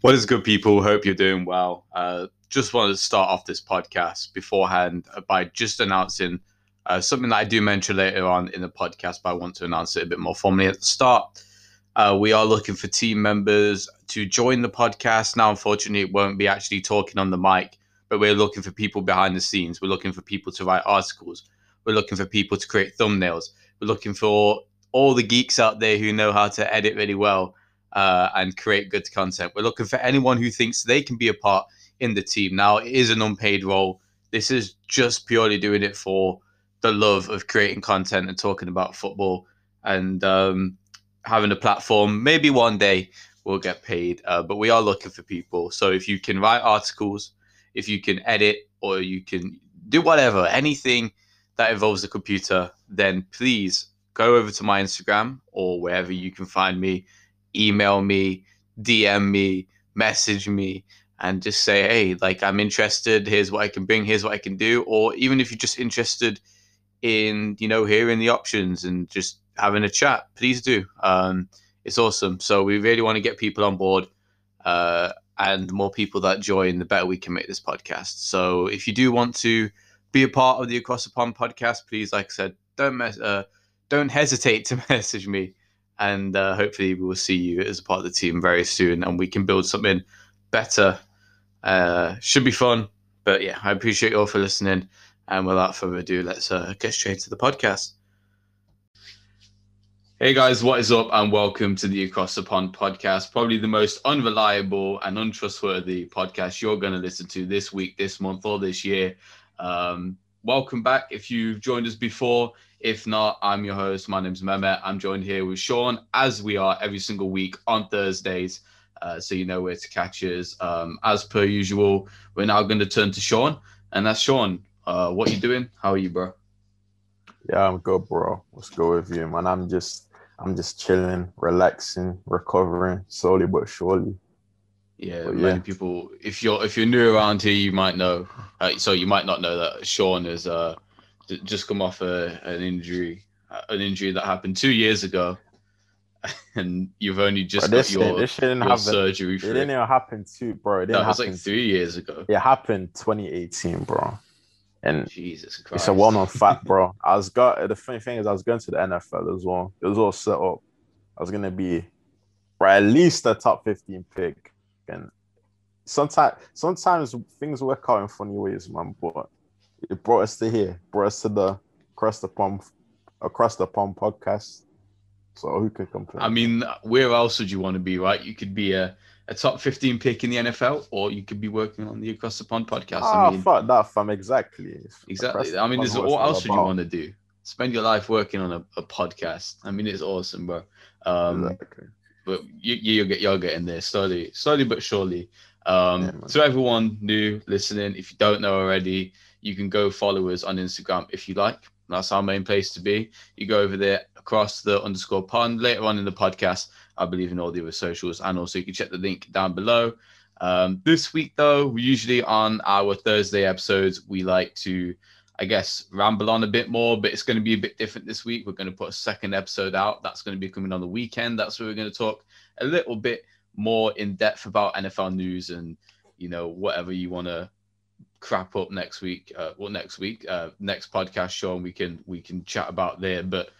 What is good, people? Hope you're doing well. Uh, just wanted to start off this podcast beforehand by just announcing uh, something that I do mention later on in the podcast, but I want to announce it a bit more formally at the start. Uh, we are looking for team members to join the podcast. Now, unfortunately, it won't be actually talking on the mic, but we're looking for people behind the scenes. We're looking for people to write articles. We're looking for people to create thumbnails. We're looking for all the geeks out there who know how to edit really well uh, and create good content. We're looking for anyone who thinks they can be a part in the team. Now, it is an unpaid role. This is just purely doing it for the love of creating content and talking about football and um, having a platform. Maybe one day we'll get paid, uh, but we are looking for people. So if you can write articles, if you can edit, or you can do whatever, anything that involves the computer, then please go over to my Instagram or wherever you can find me email me, DM me, message me, and just say, hey, like I'm interested. Here's what I can bring. Here's what I can do. Or even if you're just interested in, you know, hearing the options and just having a chat, please do. Um, it's awesome. So we really want to get people on board. Uh, and the more people that join, the better we can make this podcast. So if you do want to be a part of the Across the Pond podcast, please, like I said, don't mess, uh, don't hesitate to message me and uh, hopefully we will see you as a part of the team very soon and we can build something better. Uh, should be fun but yeah i appreciate you all for listening. And without further ado let's uh, get straight to the podcast. Hey guys what is up and welcome to the across the pond podcast probably the most unreliable and untrustworthy podcast you're going to listen to this week this month or this year. Um, welcome back. If you've joined us before if not, I'm your host. My name's Mehmet. I'm joined here with Sean, as we are every single week on Thursdays. Uh, so you know where to catch us. Um, as per usual, we're now going to turn to Sean, and that's Sean. Uh, what you doing? How are you, bro? Yeah, I'm good, bro. What's good with you, man? I'm just, I'm just chilling, relaxing, recovering slowly but surely. Yeah, but many yeah. people. If you're if you're new around here, you might know. Uh, so you might not know that Sean is uh just come off a, an injury, an injury that happened two years ago, and you've only just bro, got your, this your happen, surgery. It didn't even happen too, bro. It didn't it was like three years ago. It happened 2018, bro. And Jesus Christ, it's a well-known fact, bro. I was got the funny thing is I was going to the NFL as well. It was all set up. I was gonna be, bro, at least a top 15 pick, and sometimes sometimes things work out in funny ways, man. But it brought us to here, brought us to the across the pond, across the pond podcast. So who could complain? I mean, where else would you want to be, right? You could be a, a top 15 pick in the NFL, or you could be working on the Across the Pond podcast. Ah, I mean, fuck that, fam. Exactly. Exactly. I mean, there's, what else would you want to do? Spend your life working on a, a podcast. I mean, it's awesome, bro. Um, exactly. But you, you're, you're getting there slowly, slowly but surely. Um, yeah, to everyone new listening, if you don't know already, you can go follow us on Instagram if you like. That's our main place to be. You go over there across the underscore pond later on in the podcast. I believe in all the other socials, and also you can check the link down below. Um, this week, though, usually on our Thursday episodes, we like to, I guess, ramble on a bit more, but it's going to be a bit different this week. We're going to put a second episode out. That's going to be coming on the weekend. That's where we're going to talk a little bit more in depth about NFL news and, you know, whatever you want to crap up next week. Uh, well, next week, uh, next podcast Sean, we can we can chat about there. But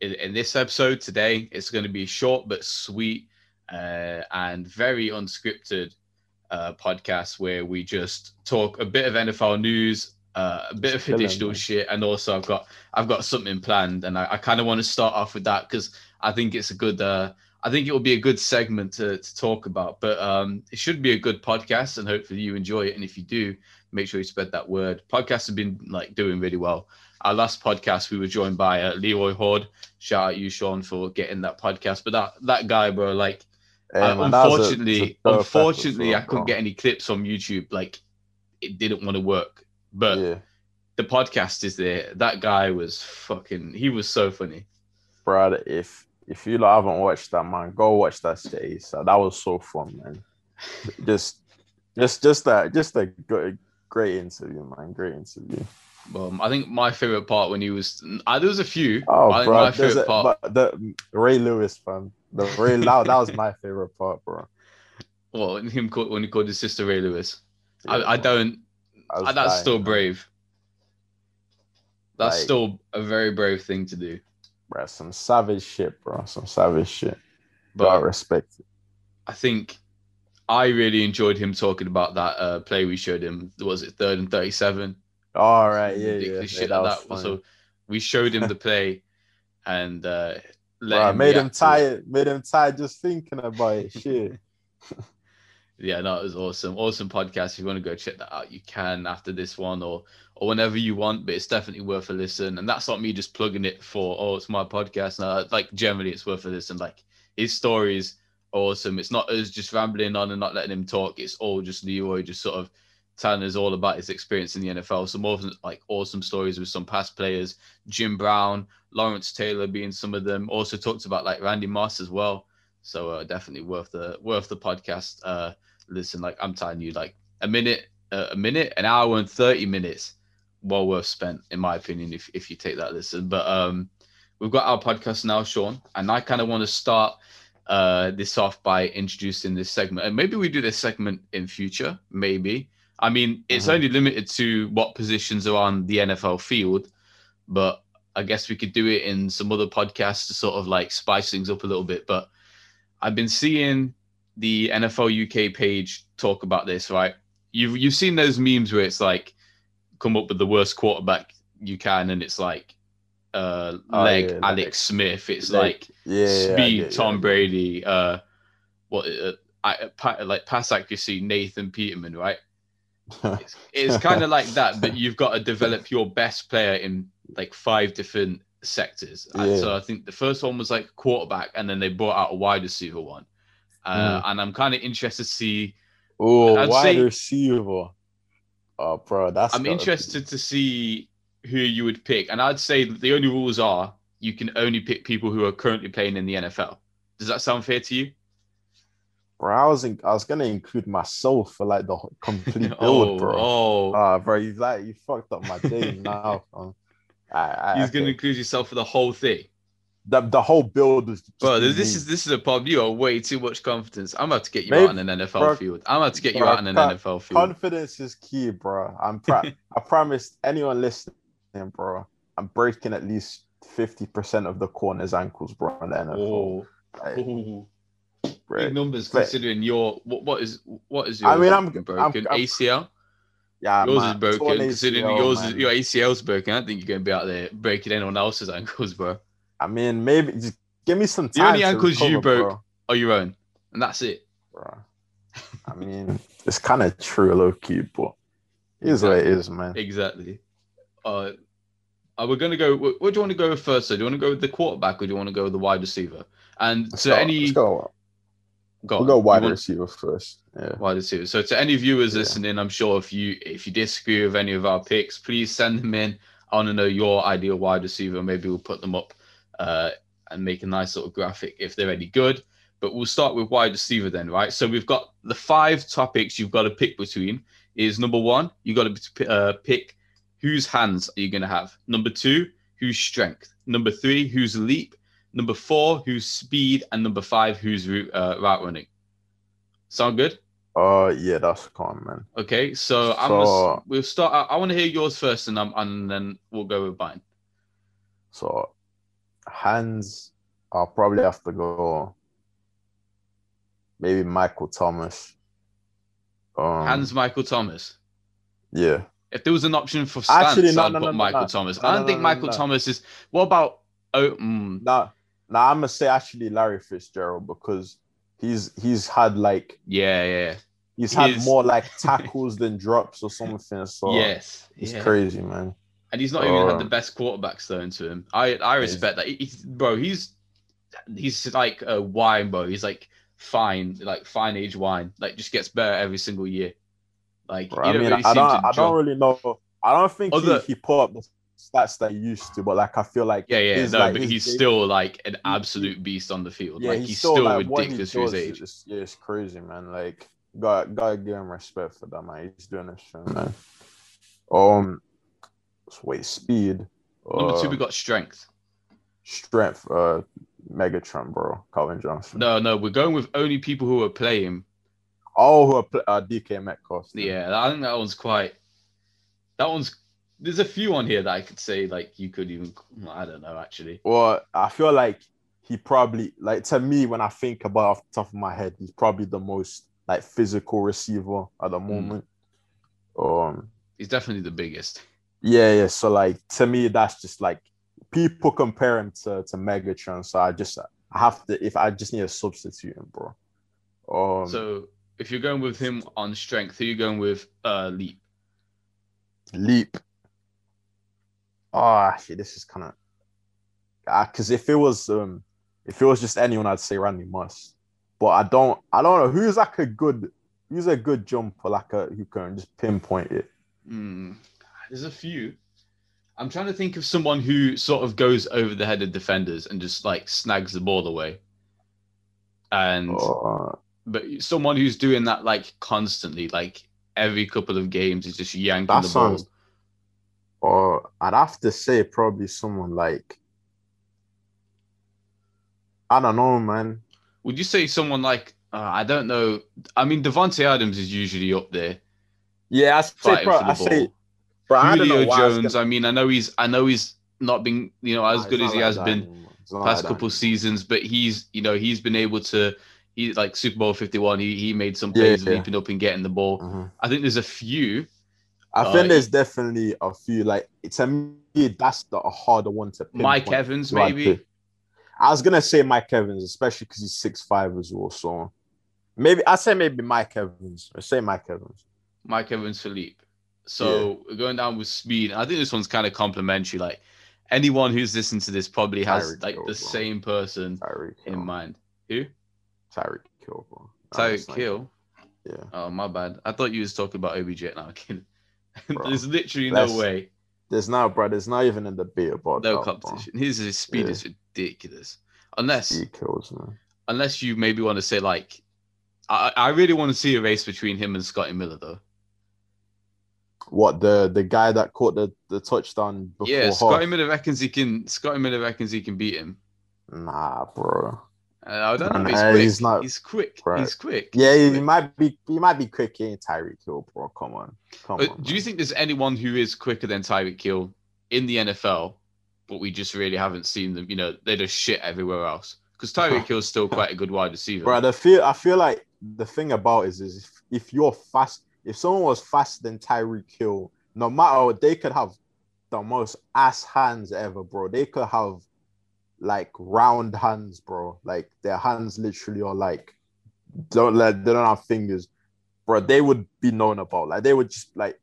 in, in this episode today, it's going to be short but sweet uh, and very unscripted uh, podcast where we just talk a bit of NFL news. Uh, a bit of additional shit, and also I've got I've got something planned, and I, I kind of want to start off with that because I think it's a good uh, I think it will be a good segment to, to talk about. But um, it should be a good podcast, and hopefully you enjoy it. And if you do, make sure you spread that word. Podcasts have been like doing really well. Our last podcast, we were joined by uh, Leroy Hoard. Shout out you, Sean, for getting that podcast. But that that guy, bro, like, man, unfortunately, a, unfortunately, I couldn't get any clips on YouTube. Like, it didn't want to work. But yeah. the podcast is there. That guy was fucking. He was so funny, bro. If if you like, haven't watched that, man, go watch that. So that was so fun, man. just, just, just that, just a good great interview, man. Great interview. Um, I think my favorite part when he was, uh, there was a few. Oh, I bro, my favorite a, part, the Ray Lewis fan, the Ray that, that was my favorite part, bro. Well, him call, when he called his sister Ray Lewis. I, Yeah, I bro. don't. I I- that's dying, still brave. That's Like- still a very brave thing to do. Bro, some savage shit, bro. Some savage shit. But But I respect it. I think I really enjoyed him talking about that uh, play we showed him. Was it third and thirty-seven? All right, yeah, yeah. yeah, shit that like was that. So we showed him the play and uh, let Bro, him made him tired. Made him tired just thinking about it. Shit. Yeah, no, it was awesome. Awesome podcast. If you want to go check that out, you can after this one or or whenever you want, but it's definitely worth a listen. And that's not me just plugging it for oh, it's my podcast. No, like generally it's worth a listen. Like his stories awesome. It's not us just rambling on and not letting him talk. It's all just Leroy just sort of telling us all about his experience in the NFL. Some more like awesome stories with some past players, Jim Brown, Lawrence Taylor being some of them. Also talked about like Randy Moss as well. So uh, definitely worth the worth the podcast. Uh, listen, like I'm telling you, like a minute, uh, a minute, an hour and thirty minutes, well worth spent, in my opinion, if if you take that listen. But um, we've got our podcast now, Sean, and I kind of want to start uh this off by introducing this segment, and maybe we do this segment in future, maybe. I mean, it's Mhm. only limited to what positions are on the NFL field, but I guess we could do it in some other podcasts to sort of like spice things up a little bit. But I've been seeing the NFL UK page talk about this, right? You've you've seen those memes where it's like come up with the worst quarterback you can, and it's like uh Oh, leg yeah, Alex like- Smith. It's like, like Yeah. yeah, speed get Tom Brady. Uh, what uh, I, like pass accuracy Nathan Peterman, right? It's, it's kind of like that, but you've got to develop your best player in like five different sectors. Yeah. so I think the first one was like quarterback, and then they brought out a wide receiver one. Uh, And I'm kind of interested to see. Oh, wide say- receiver. Oh, bro, that's. I'm gotta be- interested to see who you would pick, and I'd say that the only rules are you can only pick people who are currently playing in the NFL. Does that sound fair to you? Bro, I was in, I was gonna include myself for like the complete build, oh, bro. oh, Ah, bro, you like you fucked up my day now. Um, I, I, he's gonna okay. include yourself for the whole thing. the the whole build was. Bro, this is this is a problem. You are way too much confidence. I'm about to get you Maybe- out in an NFL bro, field. I'm about to get you out in an NFL field. confidence is key, bro. I'm pro- I promised anyone listening, bro. I'm breaking at least fifty percent of the corners' ankles, bro. In the NFL. Oh, Like, big numbers But- considering your what what is what is your I mean, I'm- broken I'm- I'm- ACL? Yeah, yours man, is broken. Considering ACL, yours man. is your ACL's broken, I don't think you're gonna be out there breaking anyone else's ankles, bro. I mean, maybe just give me some The time. only to ankles you broke- bro. On your own, and that's it. bro. I mean, it's kind of true, low key, but it is what it is, man. Exactly. Uh, uh, we're gonna go. What, what do you want to go with first? So, do you want to go with the quarterback or do you want to go with the wide receiver? And to go, any, go. go We'll go wide want- receiver first. Yeah. wide receiver. So to any viewers Yeah. listening, I'm sure if you if you disagree with any of our picks, please send them in. I want to know your ideal wide receiver. Maybe we'll put them up uh, and make a nice little graphic if they're any good. But we'll start with wide receiver then, right? So we've got the five topics you've got to pick between. Is number one, you've got to uh, pick whose hands are you going to have. Number two, whose strength. Number three, whose leap. Number four, whose speed, and number five, whose route, uh, route running. Sound good? Oh yeah, that's calm, man. Okay, so, I'm gonna, we'll start. I, I want to hear yours first, and, i and then we'll go with mine. So hands, I'll probably have to go. Maybe Michael Thomas. Um, Hands, Michael Thomas. Yeah. If there was an option for stance, Actually, no, I'd no, put no, no, Michael no. Thomas. No, I don't no, think no, Michael no. Thomas is. What about? Oh, mm, Now, now I'm gonna say actually Larry Fitzgerald because he's he's had like yeah, yeah, he's had more like tackles than drops or something. So yes, it's yeah. crazy, man. And he's not even had the best quarterbacks thrown to him. I I respect that. He's, bro, he's he's like a wine, bro. He's like fine, like fine age wine. Like just gets better every single year. Like Bro, I mean, really I don't, I don't really know. I don't think Other- he, he put up the stats that he used to, but like I feel like Yeah, yeah, his, no, like, but he's game- still like an absolute beast on the field. yeah, like he's, he's, still, still, like, ridiculous for his age. is- yeah, it's crazy, man. Like, got gotta give him respect for that, man. He's doing this thing, man. Um, wait, speed. Number two, uh, we got strength. strength. Uh, Megatron, bro, Calvin Johnson. No, no, we're going with only people who are playing. Oh, who are uh, DK Metcalf. then. Yeah, I think that one's quite. That one's. There's a few on here that I could say like you could even. I don't know actually. Well, I feel like he probably like to me when I think about off the top of my head, he's probably the most like physical receiver at the Mm. moment. Um, He's definitely the biggest. yeah, yeah. So like to me, that's just like people compare him to to Megatron. So I just I have to if I just need a substitute him, bro. Um, So if you're going with him on strength, who you going with? Uh, leap. leap. Oh, actually, this is kind of because if it was um if it was just anyone, I'd say Randy Moss. But I don't I don't know who's like a good who's a good jumper like a who can just pinpoint it. Hmm. There's a few. I'm trying to think of someone who sort of goes over the head of defenders and just like snags the ball away. And Uh, but someone who's doing that like constantly, like every couple of games is just yanking that the ball. Or I'd have to say probably someone like I don't know, man. Would you say someone like uh, I don't know? I mean, Davante Adams is usually up there Yeah, I say, pro- I say, bro, I Julio I Jones. gonna- I mean, I know he's I know he's not been you know as Nah, good as he not has been anymore. Past like couple anymore. seasons, but he's you know he's been able to he like Super Bowl fifty one. He he made some plays yeah. leaping up and getting the ball. Mhm. I think there's a few. I Uh, think there's definitely a few like to me that's the a harder one to. Mike Evans maybe. I was gonna say Mike Evans, especially because he's six five as well. So maybe I say maybe Mike Evans. I say Mike Evans. Mike Evans Philippe. So we're going down with speed. I think this one's kind of complimentary. Like anyone who's listened to this probably has Tyreek like Hill, the bro. same person Tyreek in Hill. mind. Who? Tyreek Kill, bro. Tyreek. Hill. Yeah. Oh my bad. I thought you was talking about OBJ. Now, kidding. There's literally no way, There's now, bro. There's not even in the debate about no that, competition. His, his speed Yeah. is ridiculous. Unless, He kills man. unless you maybe want to say like, I, I really want to see a race between him and Scotty Miller though. What the the guy that caught the, the touchdown before yeah. Scotty Miller reckons he can. Scotty Miller reckons he can beat him. Nah, bro. Uh, I don't know. He's quick. he's not- He's quick. Right. He's quick. Yeah, He's he quick. might be. He might be quick. He ain't Tyreek Hill, bro. Come on, come But on. do you think there's anyone who is quicker than Tyreek Hill in the NFL, but we just really haven't seen them? You know, they're just shit everywhere else. Because Tyreek Hill's still quite a good wide receiver. bro? The feel. I feel like the thing about is is if, if you're fast, if someone was faster than Tyreek Hill, no matter what, they could have the most ass hands ever, bro. They could have like round hands, bro. Like their hands literally are like don't let they don't have fingers, bro. They would be known about like they would just like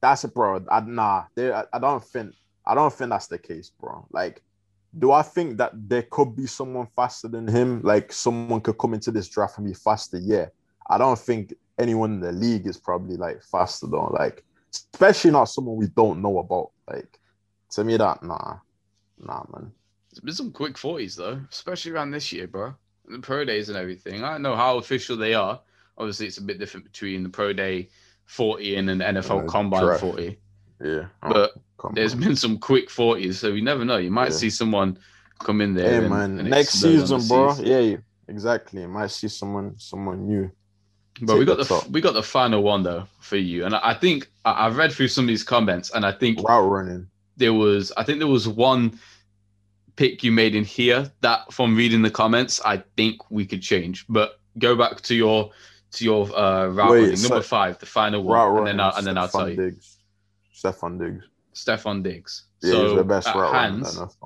that's a bro. I, nah, they, I, I don't think I don't think that's the case, bro. Like, do I think that there could be someone faster than him? Like, someone could come into this draft and be faster? Yeah, I don't think anyone in the league is probably like faster though. Like, especially not someone we don't know about. Like, to me, that nah, nah, man. There's been some quick 40s, though, especially around this year, bro. The pro days and everything. I don't know how official they are. Obviously, it's a bit different between the pro day 40 and an NFL Uh, combine draft. 40. Yeah, oh, But there's on. been some quick 40s, so you never know. You might Yeah. see someone come in there. Hey and- man, and next explode on the season, bro. season. Yeah, yeah, exactly. You might see someone, someone new. But we got the the we got the final one though for you, and I I think I- I've read through some of these comments, and I think Route running. There was I think there was one pick you made in here that from reading the comments I think we could change. But go back to your to your uh, route Wait, running so- number five, the final one, and running. then I'll, and then I'll tell you Diggs. Stefon Diggs. Stefon Diggs. Yeah, so he's the best at route runner in the hands,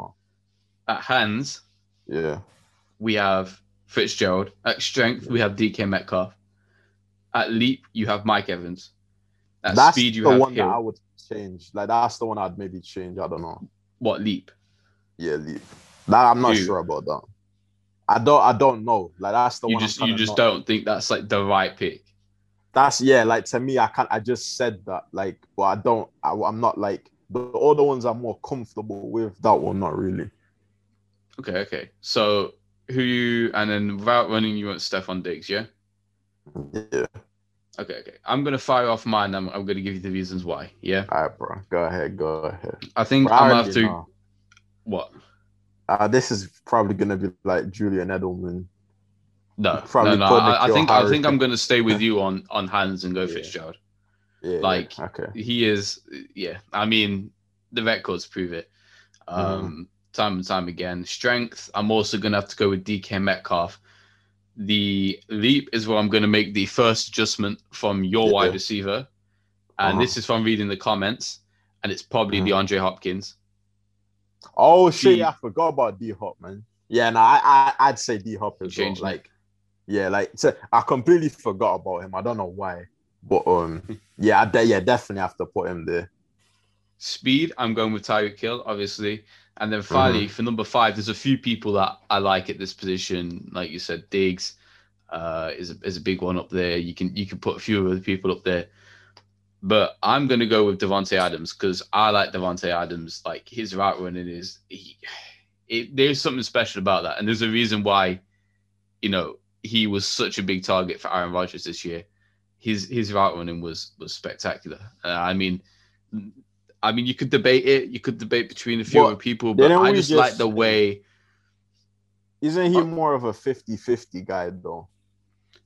at hands Yeah. we have Fitzgerald. At strength we have DK Metcalf. At leap you have Mike Evans. At that's speed you the have one Hill. that I would change. Like that's the one I'd maybe change. I don't know. What leap? Yeah, leave. That I'm not sure about that. I don't. I don't know. Like that's the You one. Just you just don't think that's like the right pick. That's yeah. Like to me, I can't. I just said that. Like, but I don't. I, I'm not like the other ones. I'm more comfortable with. That one, not really. Okay, okay. So who you and then without running you want Stefon Diggs, yeah? Yeah. Okay, okay. I'm gonna fire off mine. I'm, I'm gonna give you the reasons why. Yeah, All right, bro. Go ahead. Go ahead. I think Bro, I'm gonna have to. know. What? Uh, this is probably gonna be like Julian Edelman. No, Probably no, no. I, I think I think I'm going to stay with you on on hands and go Yeah. Fitzgerald. Yeah, Like, okay. He is, yeah. I mean, the records prove it. Um, Mm-hmm. Time and time again. Strength. I'm also going to have to go with DK Metcalf. The leap is where I'm going to make the first adjustment from your Yeah. wide receiver, and Uh-huh. this is from reading the comments, and it's probably Mhm. DeAndre Hopkins. Oh shit! I forgot about D Hop, man. Yeah, no, I, I I'd say D Hop as well. it. Like, yeah, like so I completely forgot about him. I don't know why, but um, yeah, I de- yeah, definitely have to put him there. Speed, I'm going with Tyreek Hill, obviously. And then finally, Mm-hmm. for number five, there's a few people that I like at this position. Like you said, Diggs uh, is, a, is a big one up there. You can you can put a few other people up there. But I'm going to go with Davante Adams because I like Davante Adams. Like his route running is, he, it, there's something special about that. And there's a reason why, you know, he was such a big target for Aaron Rodgers this year. His his route running was was spectacular. Uh, I mean, I mean, you could debate it. You could debate between a few Well, other people, but I just, just- like the way. Isn't he Uh, more of a 50-50 guy though?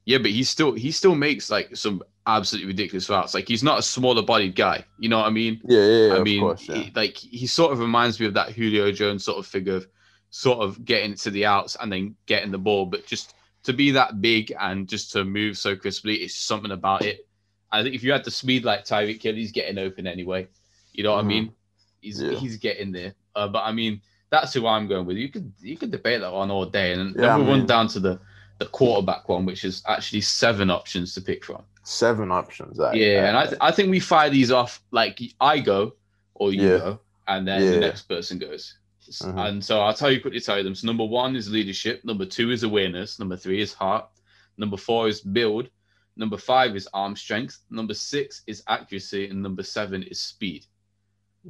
Yeah, but he still he still makes like some absolutely ridiculous routes. Like he's not a smaller bodied guy. You know what I mean? Yeah, yeah, yeah I mean, course, yeah. he, like he sort of reminds me of that Julio Jones sort of figure of sort of getting to the outs and then getting the ball, but just to be that big and just to move so crisply, it's something about it. I think if you had the speed like Tyreek Hill, he's getting open anyway. You know what I Mhm. mean? He's Yeah. he's getting there. Uh, but I mean, that's who I'm going with. You could you could debate that one all day, and Yeah, then I we'll run down to the the quarterback one, which is actually seven options to pick from. Seven options. Like, Yeah, and I, uh, th- I think we fire these off like I go or you Yeah. go, and then the next person goes. Mhm. And so I'll tell you quickly tell you them. So number one is leadership, number two is awareness, number three is heart, number four is build, number five is arm strength, number six is accuracy, and number seven is speed.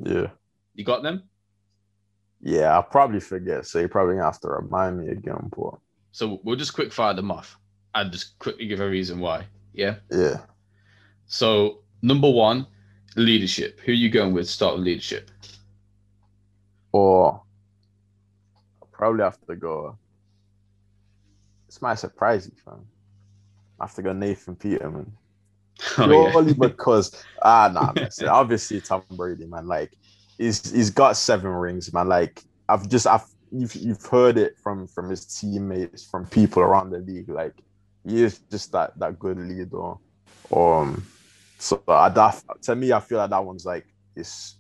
Yeah, You got them? yeah. I'll probably forget, so you probably have to remind me again. But So we'll just quick fire them off and just quickly give a reason why. Yeah. yeah, So number one, leadership. Who are you going with? Start with leadership. or I'll probably have to go. This might surprise you, fam. I have to go Nathan Peterman. Oh, yeah. Purely because ah nah, man. So obviously Tom Brady, man. Like he's he's got seven rings, man. Like I've just I've you've you've heard it from from his teammates, from people around the league. Like he is just that that good leader. Um, so I that to me, I feel like that one's like it's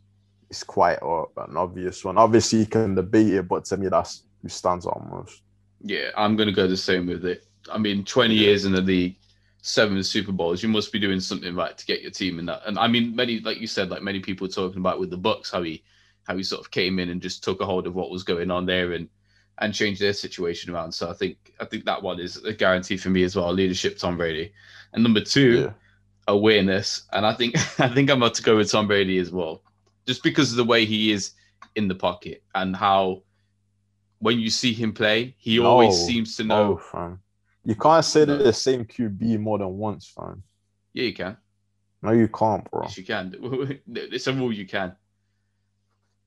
it's quite uh, an obvious one. Obviously, you can debate it, but to me, that's who stands out most. Yeah, I'm going to go the same with it. I mean, 20 Yeah. years in the league, seven Super Bowls, you must be doing something right to get your team in that. And I mean, many, like you said, like many people talking about with the Bucs, how he, how he sort of came in and just took a hold of what was going on there and, and changed their situation around. So I think, I think that one is a guarantee for me as well. Leadership, Tom Brady, and number two, Yeah, awareness. And I think, I think I'm about to go with Tom Brady as well, just because of the way he is in the pocket and how. When you see him play, he always seems to know fam. You can't say No. the same QB more than once, fam. Yeah, you can. No, you can't, bro. Yes, you can. It's a rule you can.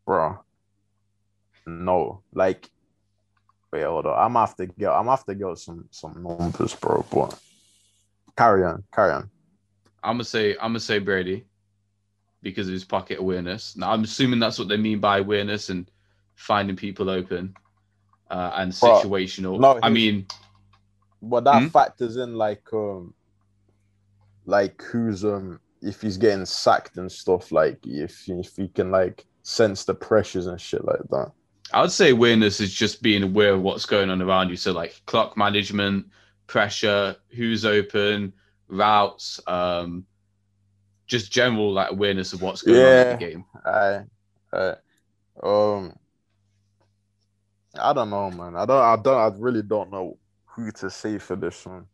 bro. No, like, wait, hold on. I'm to get. I'm have to get some some numbers, bro. But carry on, carry on. I'm gonna say I'm gonna say Brady because of his pocket awareness. Now I'm assuming that's what they mean by awareness and finding people open uh, and Bro, situational. no, I mean, But that Hmm? factors in like um, like who's um if he's getting sacked and stuff. Like if if he can like sense the pressures and shit like that. I would say awareness is just being aware of what's going on around you. So like clock management, pressure, who's open, routes, um, just general like awareness of what's going on in the game. I, I, um, I don't know, man. I don't, I don't, I really don't know who to say for this one.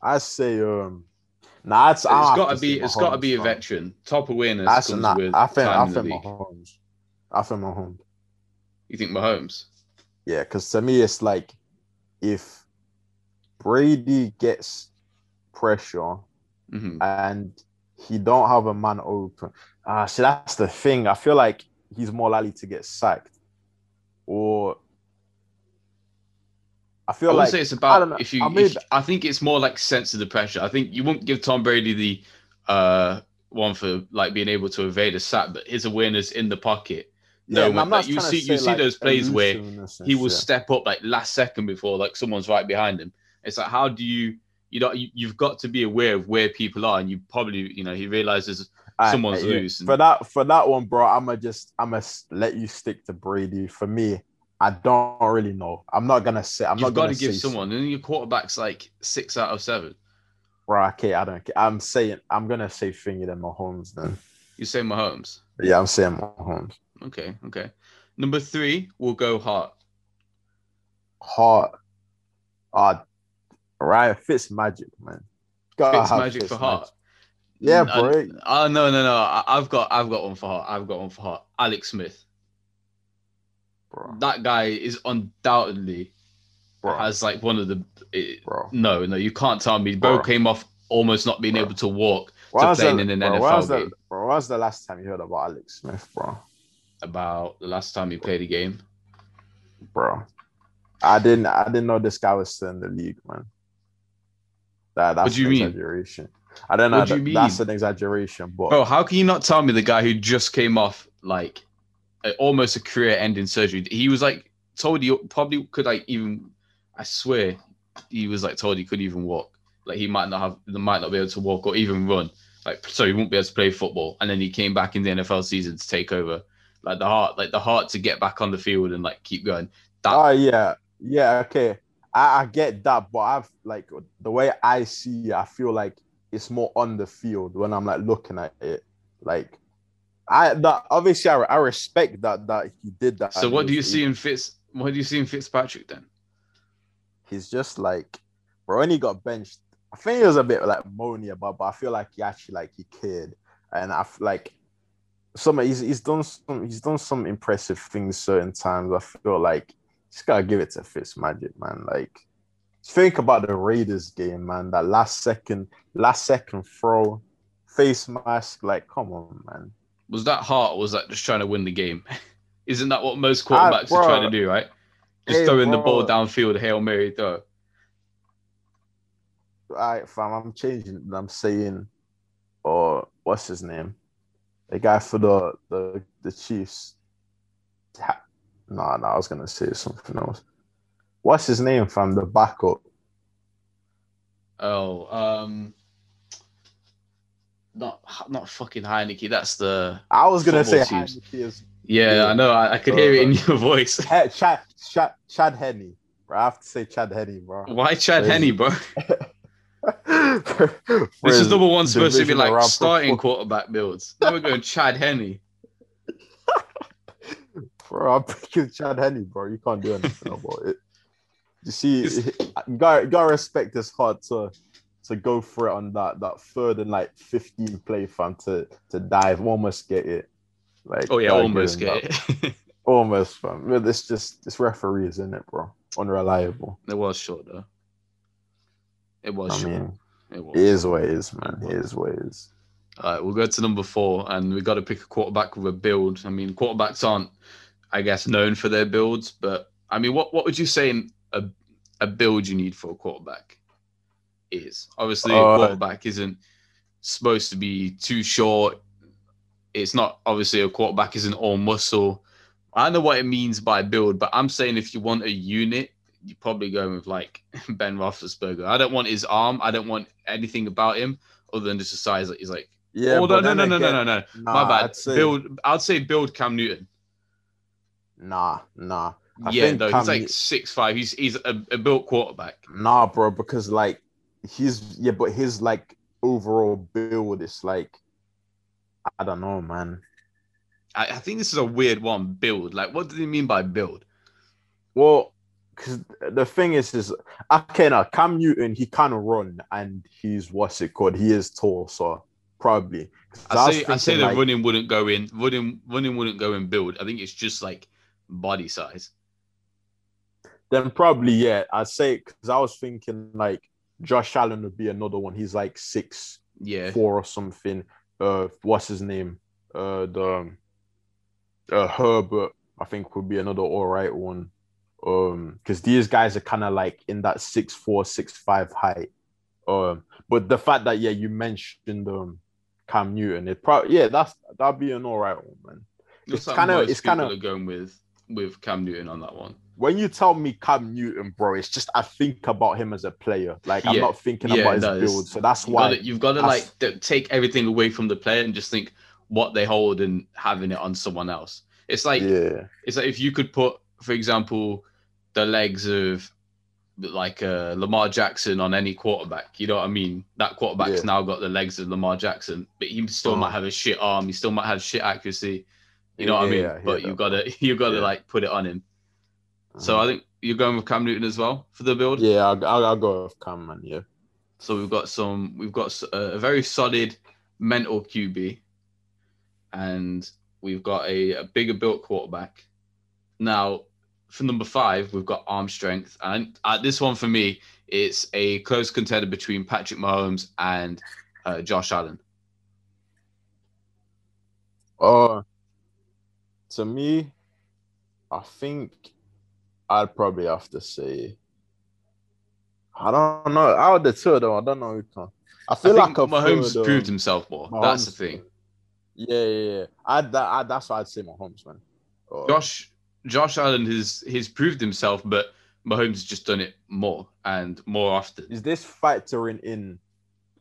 I say, um, nah, it's, It's got to be it's got to be a veteran. Top awareness That's comes not. with I think, I think. Mahomes. I think Mahomes. You think Mahomes? Yeah, because to me, it's like if Brady gets pressure hmm and he don't have a man open. Ah, see, that's the thing. I feel like he's more likely to get sacked, or I feel I would like say it's I about don't know, if you. I mean- you- I think it's more like sense of the pressure. I think you won't give Tom Brady the uh one for like being able to evade a sack, but his awareness in the pocket. No, and when- I'm not like, you see- you see like, those plays where He will shit. step up like last second before like someone's right behind him. It's like how do you you know you, you've got to be aware of where people are, and you probably you know he realizes someone's yeah. loose. and- For that for that one, bro, I'ma just I'ma let you stick to Brady. For me, I don't really know. I'm not gonna say I'm You've not got gonna give someone, and your quarterback's like six out of seven. Right? okay, I don't care. I'm saying I'm gonna say Finger than Mahomes then. You say Mahomes. Yeah, I'm saying Mahomes. Okay, okay. Number three, we'll go Heart. Heart. Uh Ryan Fitz magic, man. Fitz have magic for Heart. Yeah, Uh, bro. Oh no, no, no! I, I've got, I've got one for Heart. I've got one for Heart. Alex Smith. Bro, That guy is undoubtedly bro, has like one of the. it- bro. no, no, you can't tell me. Bo Bro. came off almost not being Bro. able to walk was playing the- in an bro, NFL was the- game. Bro, when was the last time you heard about Alex Smith, bro? about the last time he played a game. Bro, I didn't. I didn't know this guy was still in the league, man. That that's What do you an mean? exaggeration. I don't know. What do you that- That's mean? an exaggeration, but Bro, how can you not tell me the guy who just came off like almost a career-ending surgery? He was like told he probably could like even. I swear, he was like told he couldn't even walk. Like he might not have, might not be able to walk or even run. Like so, he won't be able to play football. And then he came back in the NFL season to take over. Like the heart, like the heart to get back on the field and like keep going. That Oh yeah, yeah, okay. I, I get that, but I've like the way I see it, I feel like it's more on the field when I'm like looking at it. Like I that obviously I, I respect that that he did that. So what do he- you see in Fitz? What do you see in Fitzpatrick then? He's just like bro, when he got benched, I think he was a bit like moany about, but I feel like he actually like he cared. And I feel like some he's he's done some he's done some impressive things certain times. I feel like just gotta give it to Fitz Magic, man. Like think about the Raiders game, man. That last second, last second throw, face mask. Like, come on, man. Was that heart or was that just trying to win the game? Isn't that what most Ah, quarterbacks bro. are trying to do, right? Just Hey, throwing the ball bro. downfield, Hail Mary throw. Right, fam. I'm changing. I'm saying, or what's his name? The guy for the the the Chiefs. No, no, I was gonna say something else. What's his name, fam? The backup. Oh, um not not fucking Heinicke. That's the I was gonna say. Heinicke is yeah, Yeah. I know. I, I could hear it in your voice. He- Chad Chad Chad Henne. Bro, I have to say Chad Henne, bro. Why Chad. Henne, bro? This is number one supposed to be like starting quarterback builds. Now we're going Chad Henne. Bro, I'm picking Chad Henne, bro. You can't do anything about it. You see, you got you got to respect his heart to to go for it on that that third and like 15 play fam to to dive, almost get it. Like Oh yeah, almost get it. Almost fam. But It's just it's referees, isn't it, bro? Unreliable. it was short though. It was I short. mean, it was. it is what it is, man. It is what it is. All right, we'll go to number four, and we got to pick a quarterback with a build. I mean, quarterbacks aren't, I guess, known for their builds, but I mean, what what would you say in a a build you need for a quarterback is? Obviously, a Uh, quarterback isn't supposed to be too short. It's not obviously a quarterback isn't all muscle. I don't know what it means by build, but I'm saying if you want a unit, you're probably going with like Ben Roethlisberger. I don't want his arm. I don't want anything about him other than just the size that he's like. Yeah, oh, no, but no, then no, no, no, no, no. Nah, My bad. I'd say, Build. I'd say build Cam Newton. Nah, nah, I yeah, think no, Cam he's like six five. He's he's a, a built quarterback. nah, bro. Because like he's yeah, but his like overall build is like I don't know, man. I, I think this is a weird one. Build. Like, what do they mean by build? Well, because the thing is, is okay now. Cam Newton, he of run, and he's what's it called? He is tall, so probably. I say I say the like, running wouldn't go in. Running running wouldn't go in build. I think it's just like body size. Then probably yeah. I'd say because I was thinking like Josh Allen would be another one. He's like six Yeah. four or something. Uh, what's his name? Uh, the uh, Herbert. I think would be another all right one. Um, because these guys are kind of like in that six four, six five height. Um, but the fact that yeah, you mentioned um Cam Newton, it probably yeah, that's that'd be an all right one, man. It's kinda- it's kinda- going with with Cam Newton on that one. When you tell me Cam Newton, bro, it's just I think about him as a player. Like I'm Yeah. not thinking Yeah, about his no, build. So that's You've why got to, you've got to like take everything away from the player and just think what they hold and having it on someone else. It's like yeah, it's like if you could put, for example, the legs of like uh, Lamar Jackson on any quarterback. You know what I mean? That quarterback's Yeah. now got the legs of Lamar Jackson, but he still Uh-huh. might have a shit arm. He still might have shit accuracy. You know what I mean? Yeah, but you that, gotta you gotta Yeah. like put it on him. So I think you're going with Cam Newton as well for the build. yeah, I'll, I'll, I'll go with Cam, man. Yeah, So we've got some, we've got a very solid mental QB, and we've got a, a bigger built quarterback. Now, for number five, we've got arm strength, and uh, this one for me, it's a close contender between Patrick Mahomes and uh, Josh Allen. Uh, to me, I think I'd probably have to say. I don't know. Out of the two them, I don't know who can. I I feel think like Mahomes proved um, himself more. That's the thing. Yeah, yeah, yeah. I, that, I that's why I'd say Mahomes, man. Josh Josh Allen has he's proved himself, but Mahomes has just done it more and more often. is this factoring in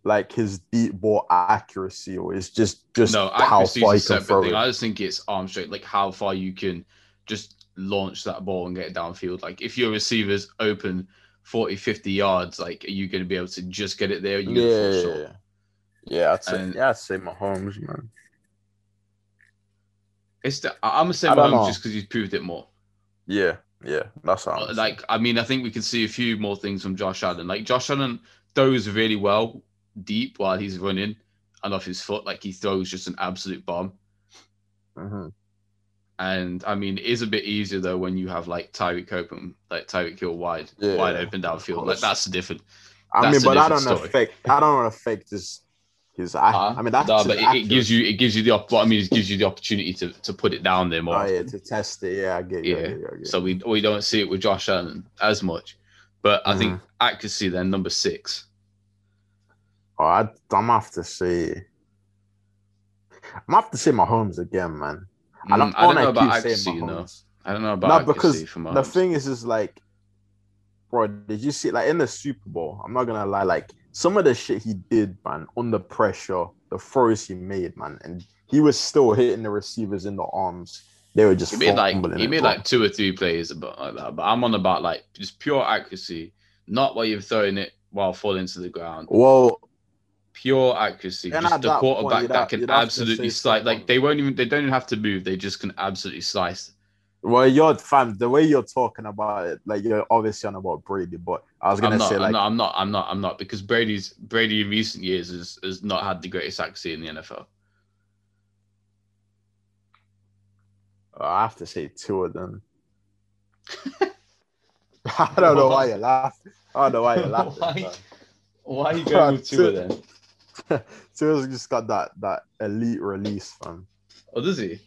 like his deep ball accuracy, or is just just no, how far he can throw thing. it? I just think it's arm strength, like how far you can just launch that ball and get it downfield. Like if your receiver's open 40, 50 yards, like are you going to be able to just get it there? You Yeah, yeah, yeah. Yeah, I'd say, And- yeah, I'd say Mahomes, man. It's the, I'm gonna say Mahomes just because he's proved it more. Yeah, yeah, that's how. Uh, like I mean, I think we can see a few more things from Josh Allen. Like Josh Allen throws really well deep while he's running and off his foot. Like he throws just an absolute bomb. Mhm. And I mean, it is a bit easier though when you have like Tyreek open, like Tyreek Hill wide, Yeah, wide open downfield. Like that's different. I mean, but different don't story. affect. That don't affect his his. I, Huh? I mean, that's no, but it, it gives you it gives you the op- what I mean, it gives you the opportunity to to put it down there more. Oh yeah, to test it. Yeah, I get you. I Yeah. get you, I get So we we don't see it with Josh Allen as much. But I think Mm-hmm. accuracy then number six. Oh, I, I'm gonna have to say. I'm gonna have to say Mahomes again, man. Mm, I don't, wanna know about saying you know. I don't know about No, because The thing is, is like, bro, did you see like in the Super Bowl? I'm not gonna lie, like some of the shit he did, man, under pressure, the throws he made, man, and he was still hitting the receivers in the arms. They were just he made like he made bro. like two or three plays about like that. But I'm on about like just pure accuracy, not while you're throwing it while falling to the ground. Well, Pure accuracy, And just at the that quarterback you'd that can you'd have to absolutely slice. Like they won't even they don't even have to move. They just can absolutely slice. well, you're fam. The way you're talking about it, like you're obviously on about Brady, but I was gonna not, say I'm like, not. I'm not. I'm not. I'm not. Because Brady's Brady in recent years has has not had the greatest accuracy in the NFL. Oh, I have to say two of them. I don't know why you're laughing. I don't know why you're laughing. Why? Why are you going with two of them? Tua's just got that that elite release, fam. Oh, does he?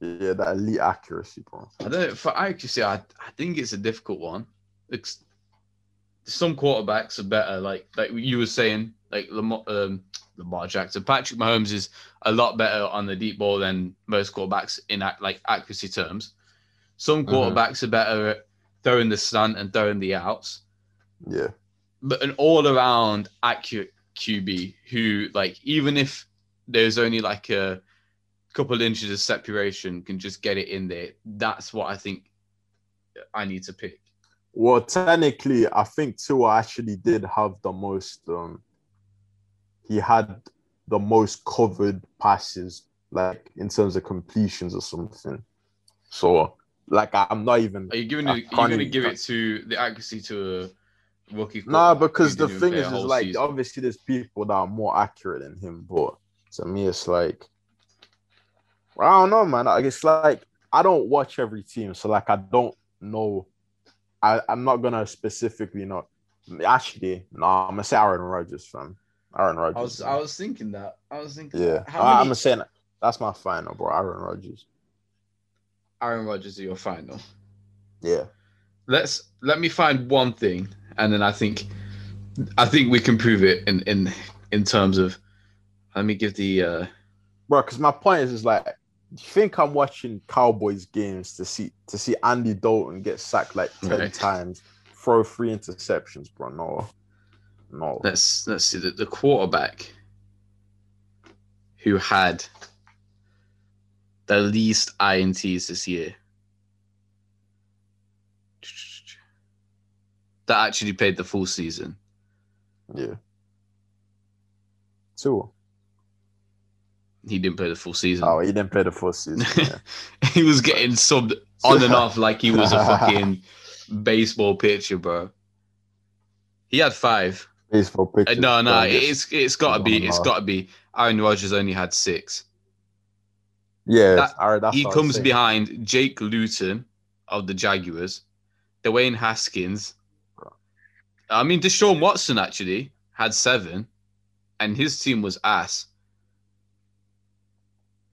Yeah, that elite accuracy, bro. I don't. For accuracy, I I think it's a difficult one. It's, some quarterbacks are better. Like like you were saying, like Lamar, um, Lamar Jackson, Patrick Mahomes is a lot better on the deep ball than most quarterbacks in like accuracy terms. Some Mhm. quarterbacks are better at throwing the slant and throwing the outs. Yeah. but an all around accurate QB who, like, even if there's only like a couple inches of separation, can just get it in there. That's what I think I need to pick. Well, technically, I think Tua actually did have the most. Um, he had the most covered passes, like in terms of completions or something. So, like, I'm not even. Are you giving it? Are you going to give it to the accuracy to a rookie? Nah, because the thing is, is like season? obviously there's people that are more accurate than him, but to me it's like I don't know, man. Like, It's like I don't watch every team, so like I don't know. I I'm not gonna specifically know. Actually, no, I'm gonna say Aaron Rodgers, fam. Aaron Rodgers. I was man. I was thinking that. I was thinking. yeah. How I, many I'm gonna say that's my final, bro. Aaron Rodgers. Aaron Rodgers are your final? Yeah. let's let me find one thing, and then I think I think we can prove it in in in terms of. Let me give the. uh bro. Because my point is, is like, you think I'm watching Cowboys games to see to see Andy Dalton get sacked like ten Right. times, throw three interceptions, bro? No, no. Let's let's see the, the quarterback who had the least ints this year. That actually played the full season. Yeah. Two. He didn't play the full season. Oh, he didn't play the full season. Yeah. he was getting subbed on and off like he was a fucking baseball pitcher, bro. He had five. Baseball Uh, pitchers. no, no, it's it's got to be it's got to be. Aaron Rodgers only had six. yeah. that- right, he what I was comes behind Jake Luton of the Jaguars, Dwayne Haskins. I mean, Deshaun Watson actually had seven, and his team was ass.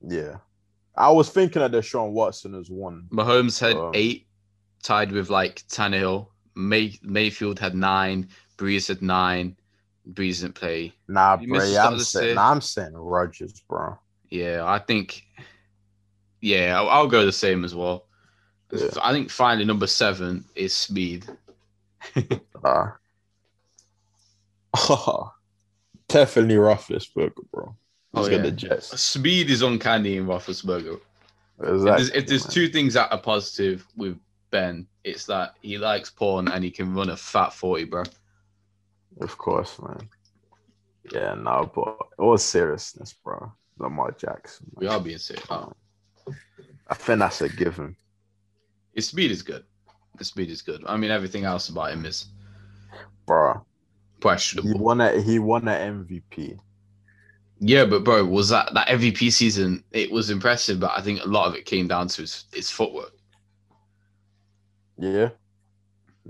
Yeah. I was thinking of Deshaun Watson as one. Mahomes had Um, eight, tied with like Tannehill. May Mayfield had nine. Brees had nine. Brees didn't play. Nah, You bro. missed the Yeah, start I'm saying, nah, I'm saying Rodgers, bro. Yeah, I think. Yeah, I'll, I'll go the same as well. Yeah. I think finally number seven is Speed. Uh, definitely Roethlisberger, bro. Oh, Let's get yeah. the Jets. Speed is uncanny in Roethlisberger. If Exactly, there's, if there's two things that are positive with Ben, it's that he likes porn and he can run a fat 40, bro. of course, man. Yeah, no, but all seriousness, bro. Lamar Jackson. We are being serious. Oh, I think that's a given, his speed is good. The speed is good. I mean, everything else about him is bro. He won a he won an MVP. Yeah, but bro, was that that MVP season? It was impressive, but I think a lot of it came down to his, his footwork. Yeah.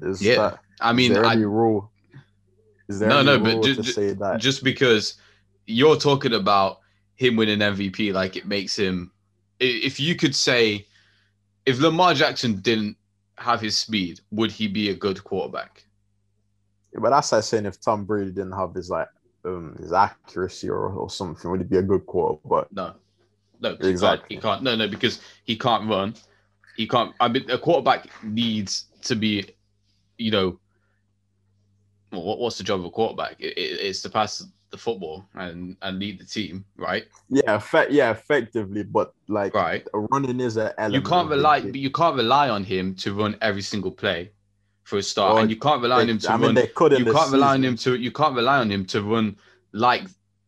Is Yeah, that, I is mean, there I, any rule? Is there No, no, but ju- ju- say that? just because you're talking about him winning MVP, like it makes him. If you could say, if Lamar Jackson didn't have his speed, would he be a good quarterback? But that's like saying if Tom Brady didn't have his like um his accuracy or, or something, would he be a good quarter? But No, no, Exactly. He can't, he can't. No, no, because he can't run. He can't. I mean, a quarterback needs to be, you know, what, what's the job of a quarterback? It, it, it's to pass the football and and lead the team, right? yeah, effect, yeah, effectively. But like Right. running is an element. You can't rely, but you can't rely on him to run every single play for a start, Well, and you can't rely on him to I mean, run. they could. You can't rely on him to. You can't rely on him to run like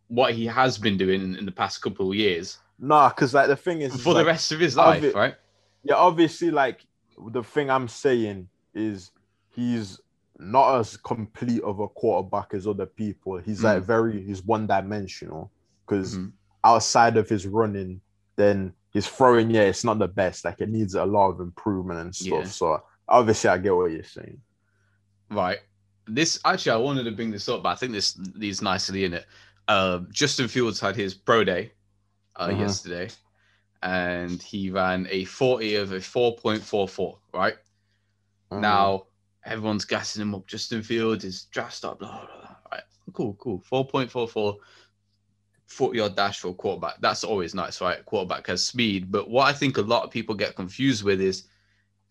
what he has been doing in, in the past couple of years Nah, because like the thing is, for the like, rest of his life, it- right? yeah, obviously, like the thing I'm saying is he's not as complete of a quarterback as other people. He's like very he's one dimensional because Mhm. outside of his running, then his throwing, yeah, it's not the best. Like it needs a lot of improvement and stuff. Yeah. So obviously, I get what you're saying. Right. This actually, I wanted to bring this up, but I think this leads nicely in it. Uh, Justin Fields had his pro day uh, Mhm. yesterday, and he ran a forty of a four point four four. Right Mm-hmm. now, everyone's gassing him up. Justin Fields is dressed up. Blah, blah, blah. Right. Cool, cool. Four point four four. 40 yard dash for a quarterback. That's always nice, right? Quarterback has speed. But what I think a lot of people get confused with is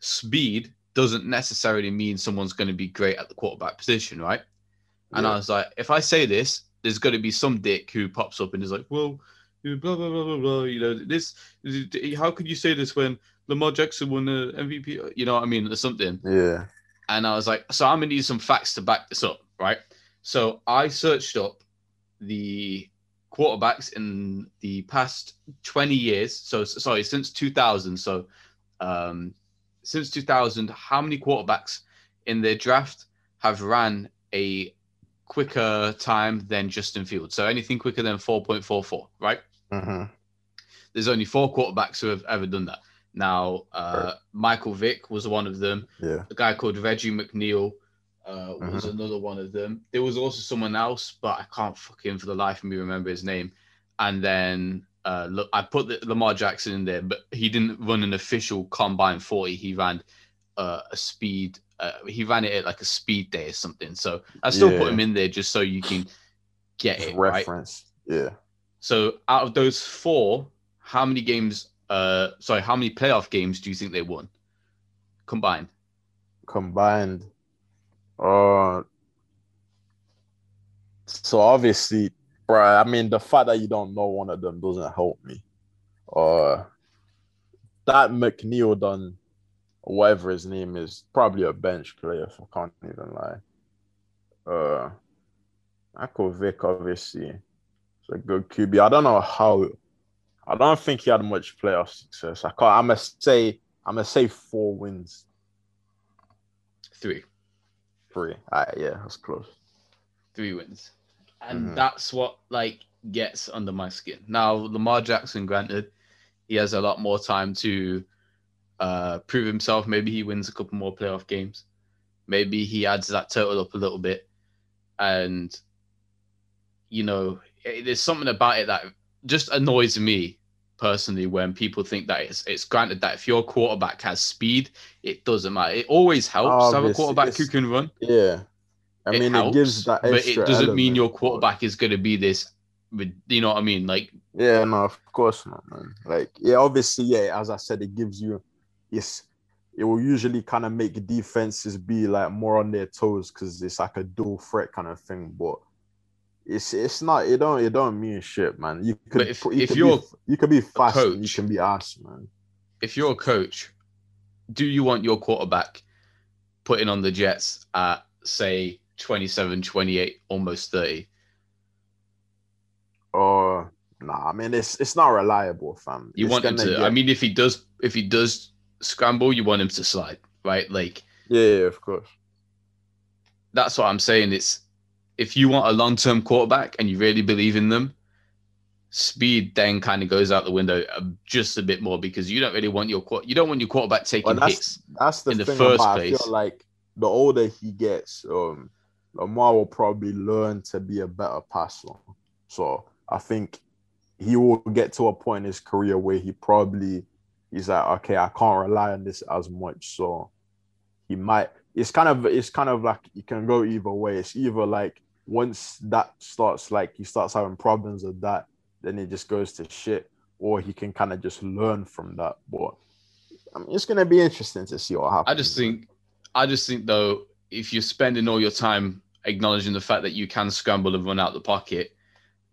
speed doesn't necessarily mean someone's going to be great at the quarterback position, right? And I was like, if I say this, there's going to be some dick who pops up and is like, well, you blah, blah, blah, blah, blah. You know, this, how could you say this when Lamar Jackson won the MVP? You know what I mean? Or something. yeah, And I was like, so I'm gonna need some facts to back this up, right? So I searched up the quarterbacks in the past 20 years. So sorry, since 2000. So um, since 2000, how many quarterbacks in their draft have ran a quicker time than Justin Fields? So anything quicker than 4.44, right? Mhm. There's only four quarterbacks who have ever done that. Now, uh, Michael Vick was one of them yeah, a guy called Reggie McNeal uh, was Mhm. another one of them. There was also someone else, but I can't fucking for the life of me remember his name. And then uh, look, I put the, Lamar Jackson in there, but he didn't run an official combine 40. He ran uh, a speed uh, he ran it at like a speed day or something. So I still put him in there just so you can get it right. reference. Yeah. So out of those four, how many games? Uh, sorry, how many playoff games do you think they won combined? Combined. Uh so obviously, bro, I mean the fact that you don't know one of them doesn't help me. Uh that McNeal done whatever his name is, probably a bench player, if I can't even lie. Uh Michael Vick, obviously, it's a good QB. I don't know how I don't think he had much playoff success. I can't I'm gonna say I'm gonna say four wins. Three, Three. All right, yeah, that's close. three wins, and Mhm. that's what like gets under my skin. Now Lamar Jackson, granted, he has a lot more time to uh, prove himself. Maybe he wins a couple more playoff games. Maybe he adds that total up a little bit, and you know, it, there's something about it that just annoys me personally when people think that it's it's granted that if your quarterback has speed, it doesn't matter. It always helps to have a quarterback who can run. Yeah. I It mean, helps, it gives that but it doesn't mean your quarterback is going to be this. You know what I mean? Like, Yeah, no, of course not, man. Like, yeah, obviously, yeah, as I said, it gives you, it's, it will usually kind of make defenses be like more on their toes because it's like a dual threat kind of thing. But it's it's not. It don't it don't mean shit, man. You could if- you if could you're be, you could be fast, and you can be ass, man. if you're a coach, do you want your quarterback putting on the Jets at say 27, 28, almost 30? Or nah, I mean, it's it's not reliable, fam. You It's want him gonna get- I mean, if he does, if he does scramble, you want him to slide, right? Like yeah, yeah, of course. that's what I'm saying. It's if you want a long term quarterback and you really believe in them, speed then kind of goes out the window uh, just a bit more because you don't really want your you don't want your quarterback taking Well, that's hits. that's the in the first place. feel like the older he gets, um, Lamar will probably learn to be a better passer. So I think he will get to a point in his career where he probably he's like, okay, I can't rely on this as much. So he might. It's kind of it's kind of like you can go either way. It's either like once that starts like he starts having problems with that, then it just goes to shit, or he can kind of just learn from that. But I mean, it's gonna be interesting to see what happens. I just think, I just think though, if you're spending all your time acknowledging the fact that you can scramble and run out the pocket,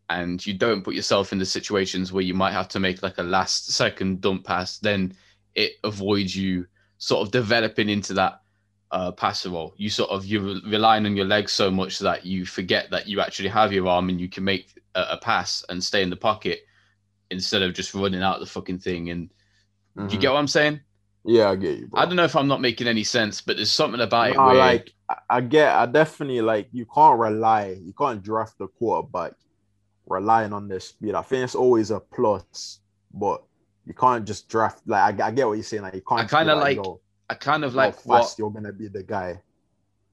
and you don't put yourself in the situations where you might have to make like a last second dump pass, then it avoids you sort of developing into that uh, passer role. You sort of you're relying on your legs so much that you forget that you actually have your arm and you can make a, a pass and stay in the pocket instead of just running out the fucking thing. And do you get what I'm saying? Yeah, I get you. Bro. I don't know if I'm not making any sense, but there's something about it Nah, where like I, get, I definitely like you can't rely, you can't draft the quarterback relying on their speed. I think it's always a plus, but you can't just draft. Like I, I get what you're saying. Like you can't. I just kinda like yo, I kind of like fast, what you're gonna be the guy.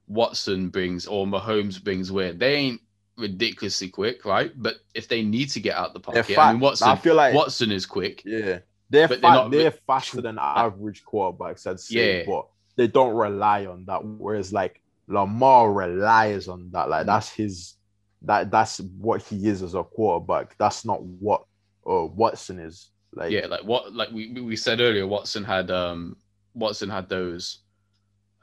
Watson brings or Mahomes brings, where they ain't ridiculously quick, right? But if they need to get out the pocket, I mean Watson, I feel like Watson is quick. yeah, they're fa- they're they're, faster than average quarterbacks. I'd say, Yeah. but they don't rely on that. Whereas like Lamar relies on that. Mm. Like that's his. That that's what he is as a quarterback. That's not what uh, Watson is. Like yeah, like what like we we said earlier, Watson had um Watson had those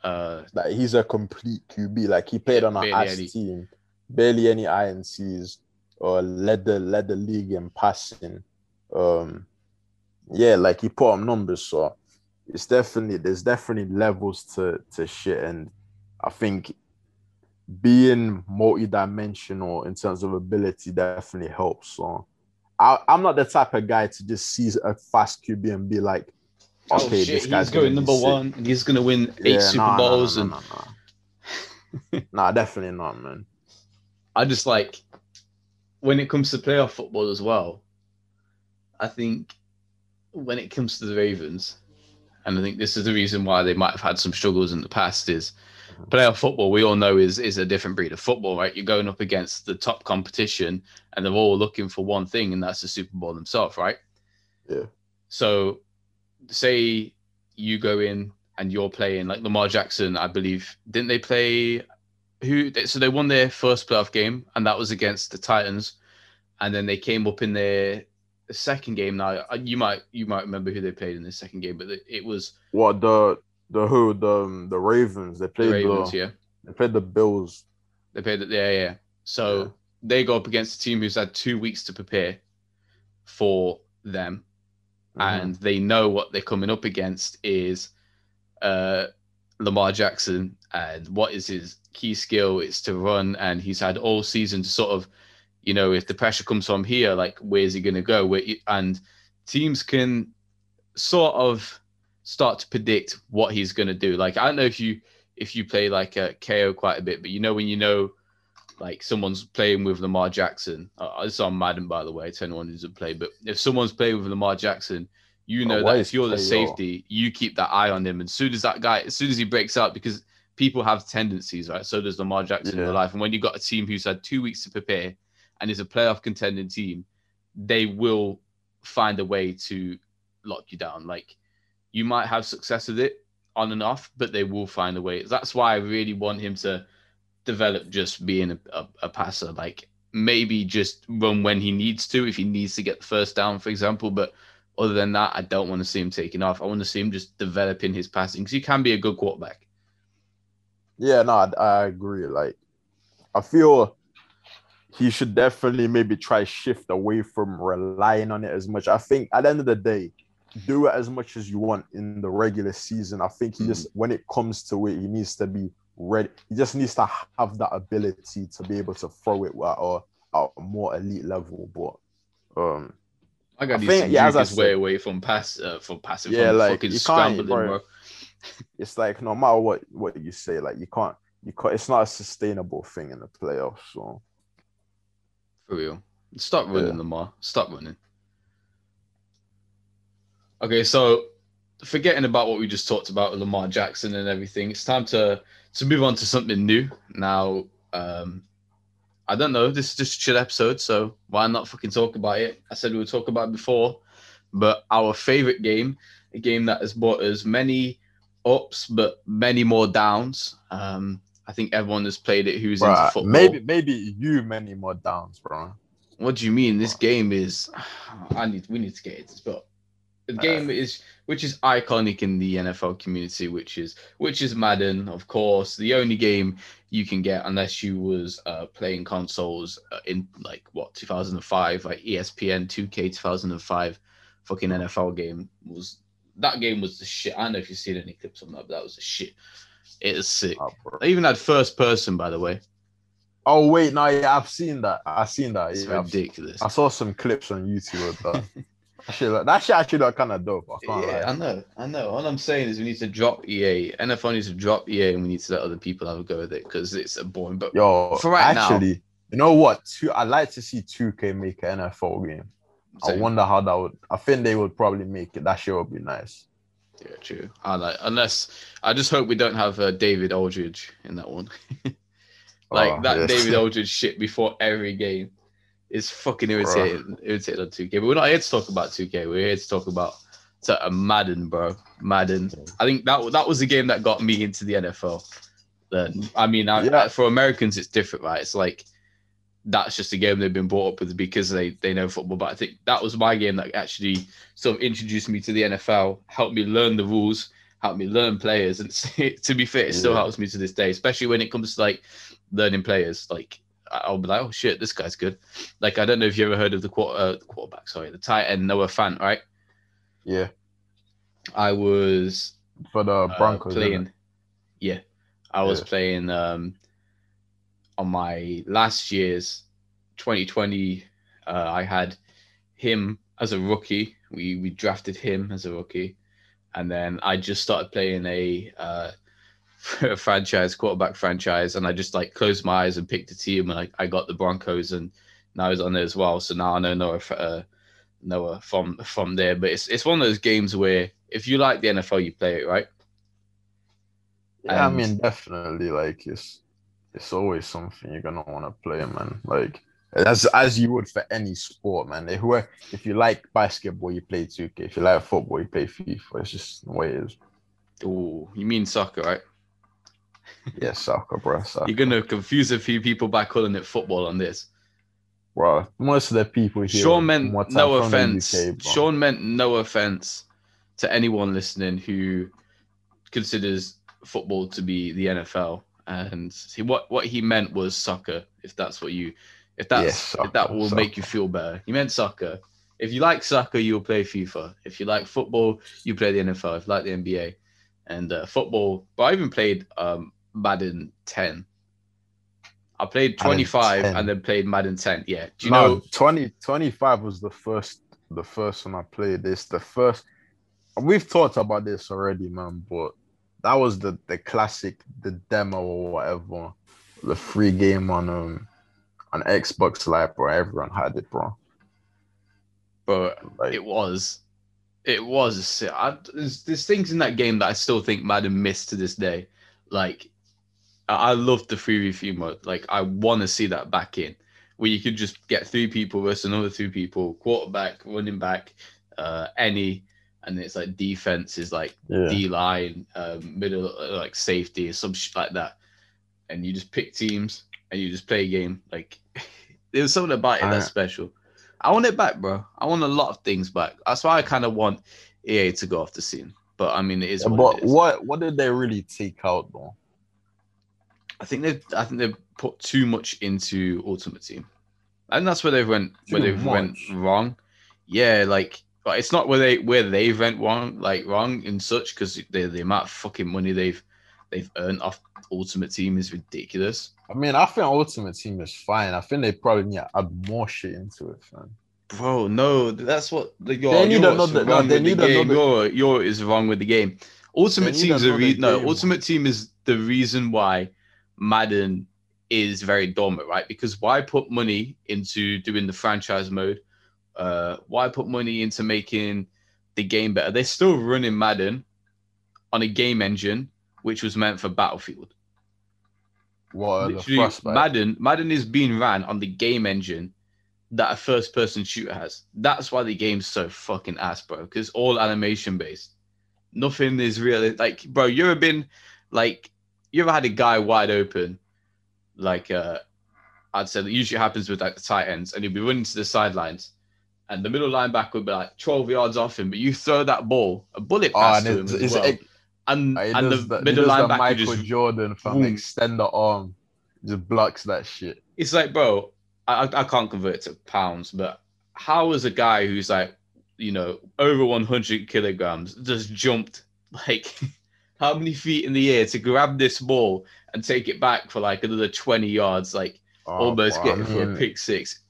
uh Like he's a complete QB. Like he played Yeah, on an ass any. team, barely any INTs, or led the led the league in passing. Um, yeah, like he put up numbers. So it's definitely there's definitely levels to to shit, and I think being multi-dimensional in terms of ability definitely helps. So I, I'm not the type of guy to just see a fast QB and be like, oh okay, shit, this guy's gonna going number sick. one and he's gonna win eight Yeah, Super nah, Bowls nah, and nah, nah. nah, definitely not, man. I just like when it comes to playoff football as well. I think when it comes to the Ravens, and I think this is the reason why they might have had some struggles in the past, is playoff football. We all know is is a different breed of football, right? You're going up against the top competition, and they're all looking for one thing, and that's the Super Bowl themselves, right? Yeah. So, say you go in and you're playing like Lamar Jackson, I believe, didn't they play? Who? So they won their first playoff game, and that was against the Titans, and then they came up in their second game. Now you might you might remember who they played in the second game, but it was what the the who the um, the Ravens. They played the Ravens, the, yeah. They played the Bills. They played it, yeah, yeah. So Yeah. they go up against a team who's had two weeks to prepare for them, Mhm. and they know what they're coming up against is uh, Lamar Jackson, and what is his key skill is to run, and he's had all season to sort of, you know, if the pressure comes from here, like where's he going to go? Where and teams can sort of start to predict what he's going to do. Like I don't know if you if you play like a KO quite a bit, but you know when you know like someone's playing with Lamar Jackson. Uh, it's on Madden by the way, to anyone who doesn't play. But if someone's playing with Lamar Jackson, you know Oh, that if you're the safety, you keep that eye on him. And as soon as that guy, as soon as he breaks out, because people have tendencies, right? So does Lamar Jackson in Yeah. real life. And when you've got a team who's had two weeks to prepare and is a playoff contending team, they will find a way to lock you down. Like you might have success with it on and off, but they will find a way. That's why I really want him to develop just being a, a, a passer. Like maybe just run when he needs to, if he needs to get the first down, for example. But other than that, I don't want to see him taking off. I want to see him just developing his passing because he can be a good quarterback. Yeah, no, I, I agree. Like, I feel he should definitely maybe try shift away from relying on it as much. I think at the end of the day, do it as much as you want in the regular season. I think he just when it comes to it, he needs to be ready. He just needs to have that ability to be able to throw it at a, at a more elite level. But um, I got I think, juke yeah, as I his way away from pass, uh, from passing, Yeah, from like, fucking you can't, bro. bro. it's like no matter what what you say, like you can't you can't. It's not a sustainable thing in the playoffs. So For real. Stop running, Yeah. Lamar. Stop running. Okay, so forgetting about what we just talked about with Lamar Jackson and everything, it's time to to move on to something new. Now, um, I don't know. This is just a chill episode, so why not fucking talk about it? I said we would talk about it before, but our favorite game, a game that has brought us many ups but many more downs. Um, I think everyone has played it who's into Bruh, football. maybe maybe you many more downs, bro. What do you mean? This game is. I need. We need to get it. But the game is, which is iconic in the NFL community, which is which is Madden, of course. The only game you can get unless you was uh, playing consoles uh, in like what 2005, like ESPN 2K 2005, fucking NFL game was. That game was the shit. I don't know if you've seen any clips on that, but that was the shit. It is sick. Oh. They even had first person, by the way. Oh wait, no, yeah, I've seen that. I've seen that. It's Yeah, I've- ridiculous. I saw some clips on YouTube of that. that shit, look- that shit actually look kind of dope. I can't Yeah, lie. I know, I know. All I'm saying is we need to drop EA. NFL needs to drop EA, and we need to let other people have a go with it because it's a boring. But Yo, For right now- actually, you know what? Two, I'd like to see 2K make an NFL game. I wonder how that would. I think they would probably make it. That shit would be nice. yeah, true. I like unless I just hope we don't have uh, David Aldridge in that one. like Oh, that yes. David Aldridge shit before every game is fucking irritating. Irritating on 2K. But we're not here to talk about 2K. We're here to talk about to, uh, Madden, bro. Madden. I think that that was the game that got me into the NFL. Then I mean, I, Yeah. for Americans, it's different, right? It's like that's just a game they've been brought up with because they they know football. But I think that was my game that actually sort of introduced me to the NFL, helped me learn the rules, helped me learn players, and to be fair, it still Yeah. helps me to this day, especially when it comes to like learning players. Like I'll be like, oh shit, this guy's good. Like I don't know if you ever heard of the quarter, uh, quarterback, sorry, the tight end Noah Fant, right? Yeah, I was for the uh, Broncos. playing. Yeah, I was Yeah. playing um, on my last year's 2020. Uh, I had him as a rookie. We we drafted him as a rookie, and then I just started playing a uh, franchise quarterback franchise, and I just like closed my eyes and picked a team, and I, I got the Broncos, and now he's on there as well. So now I know Noah uh, Noah from from there. But it's it's one of those games where if you like the NFL, you play it, right? Yeah, I mean, definitely. Like it's it's always something you're gonna want to play, man. Like as as you would for any sport, man. If you if you like basketball, you play 2K. If you like football, you play FIFA. It's just the way it is. Oh, you mean soccer, right? Yeah, soccer, bro. Soccer. You're gonna confuse a few people by calling it football on this. bro. Most of the people here. Sean meant from what time no offense. UK. Sean meant no offense to anyone listening who considers football to be the NFL. And he, what what he meant was soccer. If that's what you, if that's Yes, if that soccer, will make you feel better. He meant soccer. If you like soccer, you'll play FIFA. If you like football, you play the NFL. If you like the NBA, and uh, football, but I even played um, Madden 10. I played 25 and then played Madden 10. Yeah. Do you no, know? 20, 25 was the first the first one I played. This the first we've talked about this already, man, but that was the the classic, the demo or whatever, the free game on um on Xbox Live, bro. Everyone had it, bro. But Like, it was. It was. I, there's, there's things in that game that I still think Madden missed to this day. Like, I, love the free review mode. Like, I want to see that back in, where you could just get three people versus another three people, quarterback, running back, uh, any, and it's like defense is like yeah. D line, um, middle uh, like safety, some shit like that, and you just pick teams and you just play a game. Like there's something about it that's special. I want it back, bro. I want a lot of things back. That's why I kind of want EA to go off the scene. But I mean, it is. Yeah, what but it is. what what did they really take out though? I think they've. I think they've put too much into Ultimate Team, and that's where they went. Where they went wrong. Yeah, like, but it's not where they where they went wrong, like wrong and such, because the the amount of fucking money they've they've earned off Ultimate Team is ridiculous. I mean, I think Ultimate Team is fine. I think they probably need to add more shit into it, fam. Bro, no, that's what the, They need you're another- no, they with the need game. another- You're, you're is wrong with the game. Ultimate Team is a re- no. game. Ultimate Team is the reason why Madden is very dormant, right? Because why put money into doing the franchise mode? Uh, why put money into making the game better? They're still running Madden on a game engine which was meant for Battlefield. What the Literally, frostbite? Madden, Madden is being ran on the game engine that a first person shooter has. That's why the game's so fucking ass, bro. Because all animation based. Nothing is really like, bro. You ever been like, you ever had a guy wide open, like, uh, I'd say that usually happens with like the tight ends, and he'd be running to the sidelines, and the middle linebacker would be like 12 yards off him, but you throw that ball, a bullet Oh, pass and to him as well, it, and, it and the the, middle linebacker Michael just Jordan from boom. extend the arm, just blocks that shit. it's like, bro, I, I can't convert it to pounds, but how is a guy who's like, you know, over 100 kilograms just jumped like how many feet in the air to grab this ball and take it back for like another 20 yards, like Oh, almost I getting for a mm. pick six?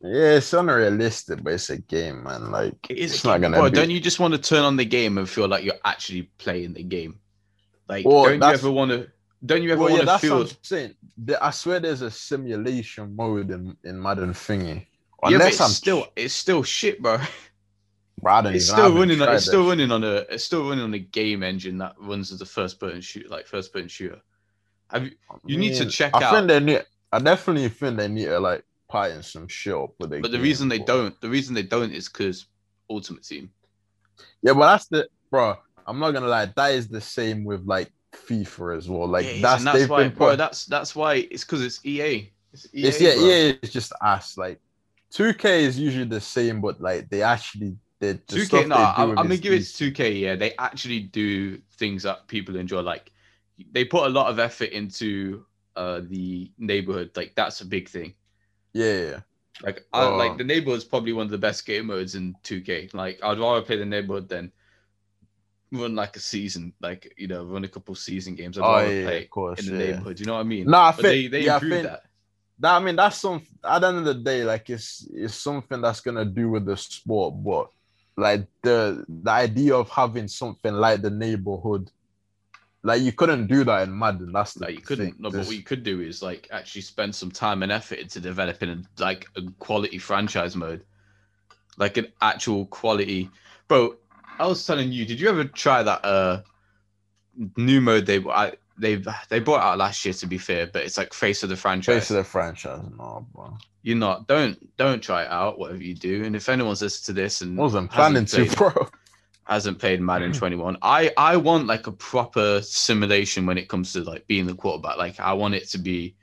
Yeah, it's unrealistic, but it's a game, man. Like It is it's not gonna be. Don't you just want to turn on the game and feel like you're actually playing the game? Like, Well, don't you ever want to? Don't you ever well, yeah, want to that's feel? what I'm saying. I swear, there's a simulation mode in, in Madden thingy. Yeah, but Unless it's I'm still it's still shit, bro. Bro, It's still running. On, it's still running on a. It's still running on a game engine that runs as a first person shoot, like first person shooter. Have you? You need to mean, check I out- think they need. I definitely think they need to like pattern some shit up with But the reason they don't, the reason they don't is because Ultimate Team. Yeah, but that's the bro. I'm not gonna lie. That is the same with like FIFA as well. Like Yeah, that's, and that's why, been bro. put- That's that's why it's because it's EA. It's EA. It's yeah, bro. yeah. It's just ass. Like 2K is usually the same, but like they actually the 2K. No, I'm, gonna give it to 2K. Yeah, they actually do things that people enjoy. Like they put a lot of effort into uh the neighborhood. Like that's a big thing. Yeah, yeah. Like, I, Oh. like the neighborhood's probably one of the best game modes in 2K. Like, I'd rather play the neighborhood than run like a season, like you know, run a couple season games. I'd Oh rather yeah, play of course. in the yeah. neighborhood. You know what I mean? No, I but think they they yeah, improved think that. that. I mean, that's some. At the end of the day, like it's it's something that's gonna do with the sport, but like the the idea of having something like the neighborhood, like you couldn't do that in Madden. That's Like you couldn't. thing. No, but what you could do is like actually spend some time and effort into developing a, like a quality franchise mode, like an actual quality. Bro, I was telling you, did you ever try that uh new mode they I, they they brought out last year? To be fair, but it's like face of the franchise. face of the franchise, no, bro. You're not. Don't don't try it out. Whatever you do, and if anyone's listening to this and wasn't planning to, bro. hasn't played Madden mm. 21. I I want like a proper simulation when it comes to like being the quarterback. Like I want it to be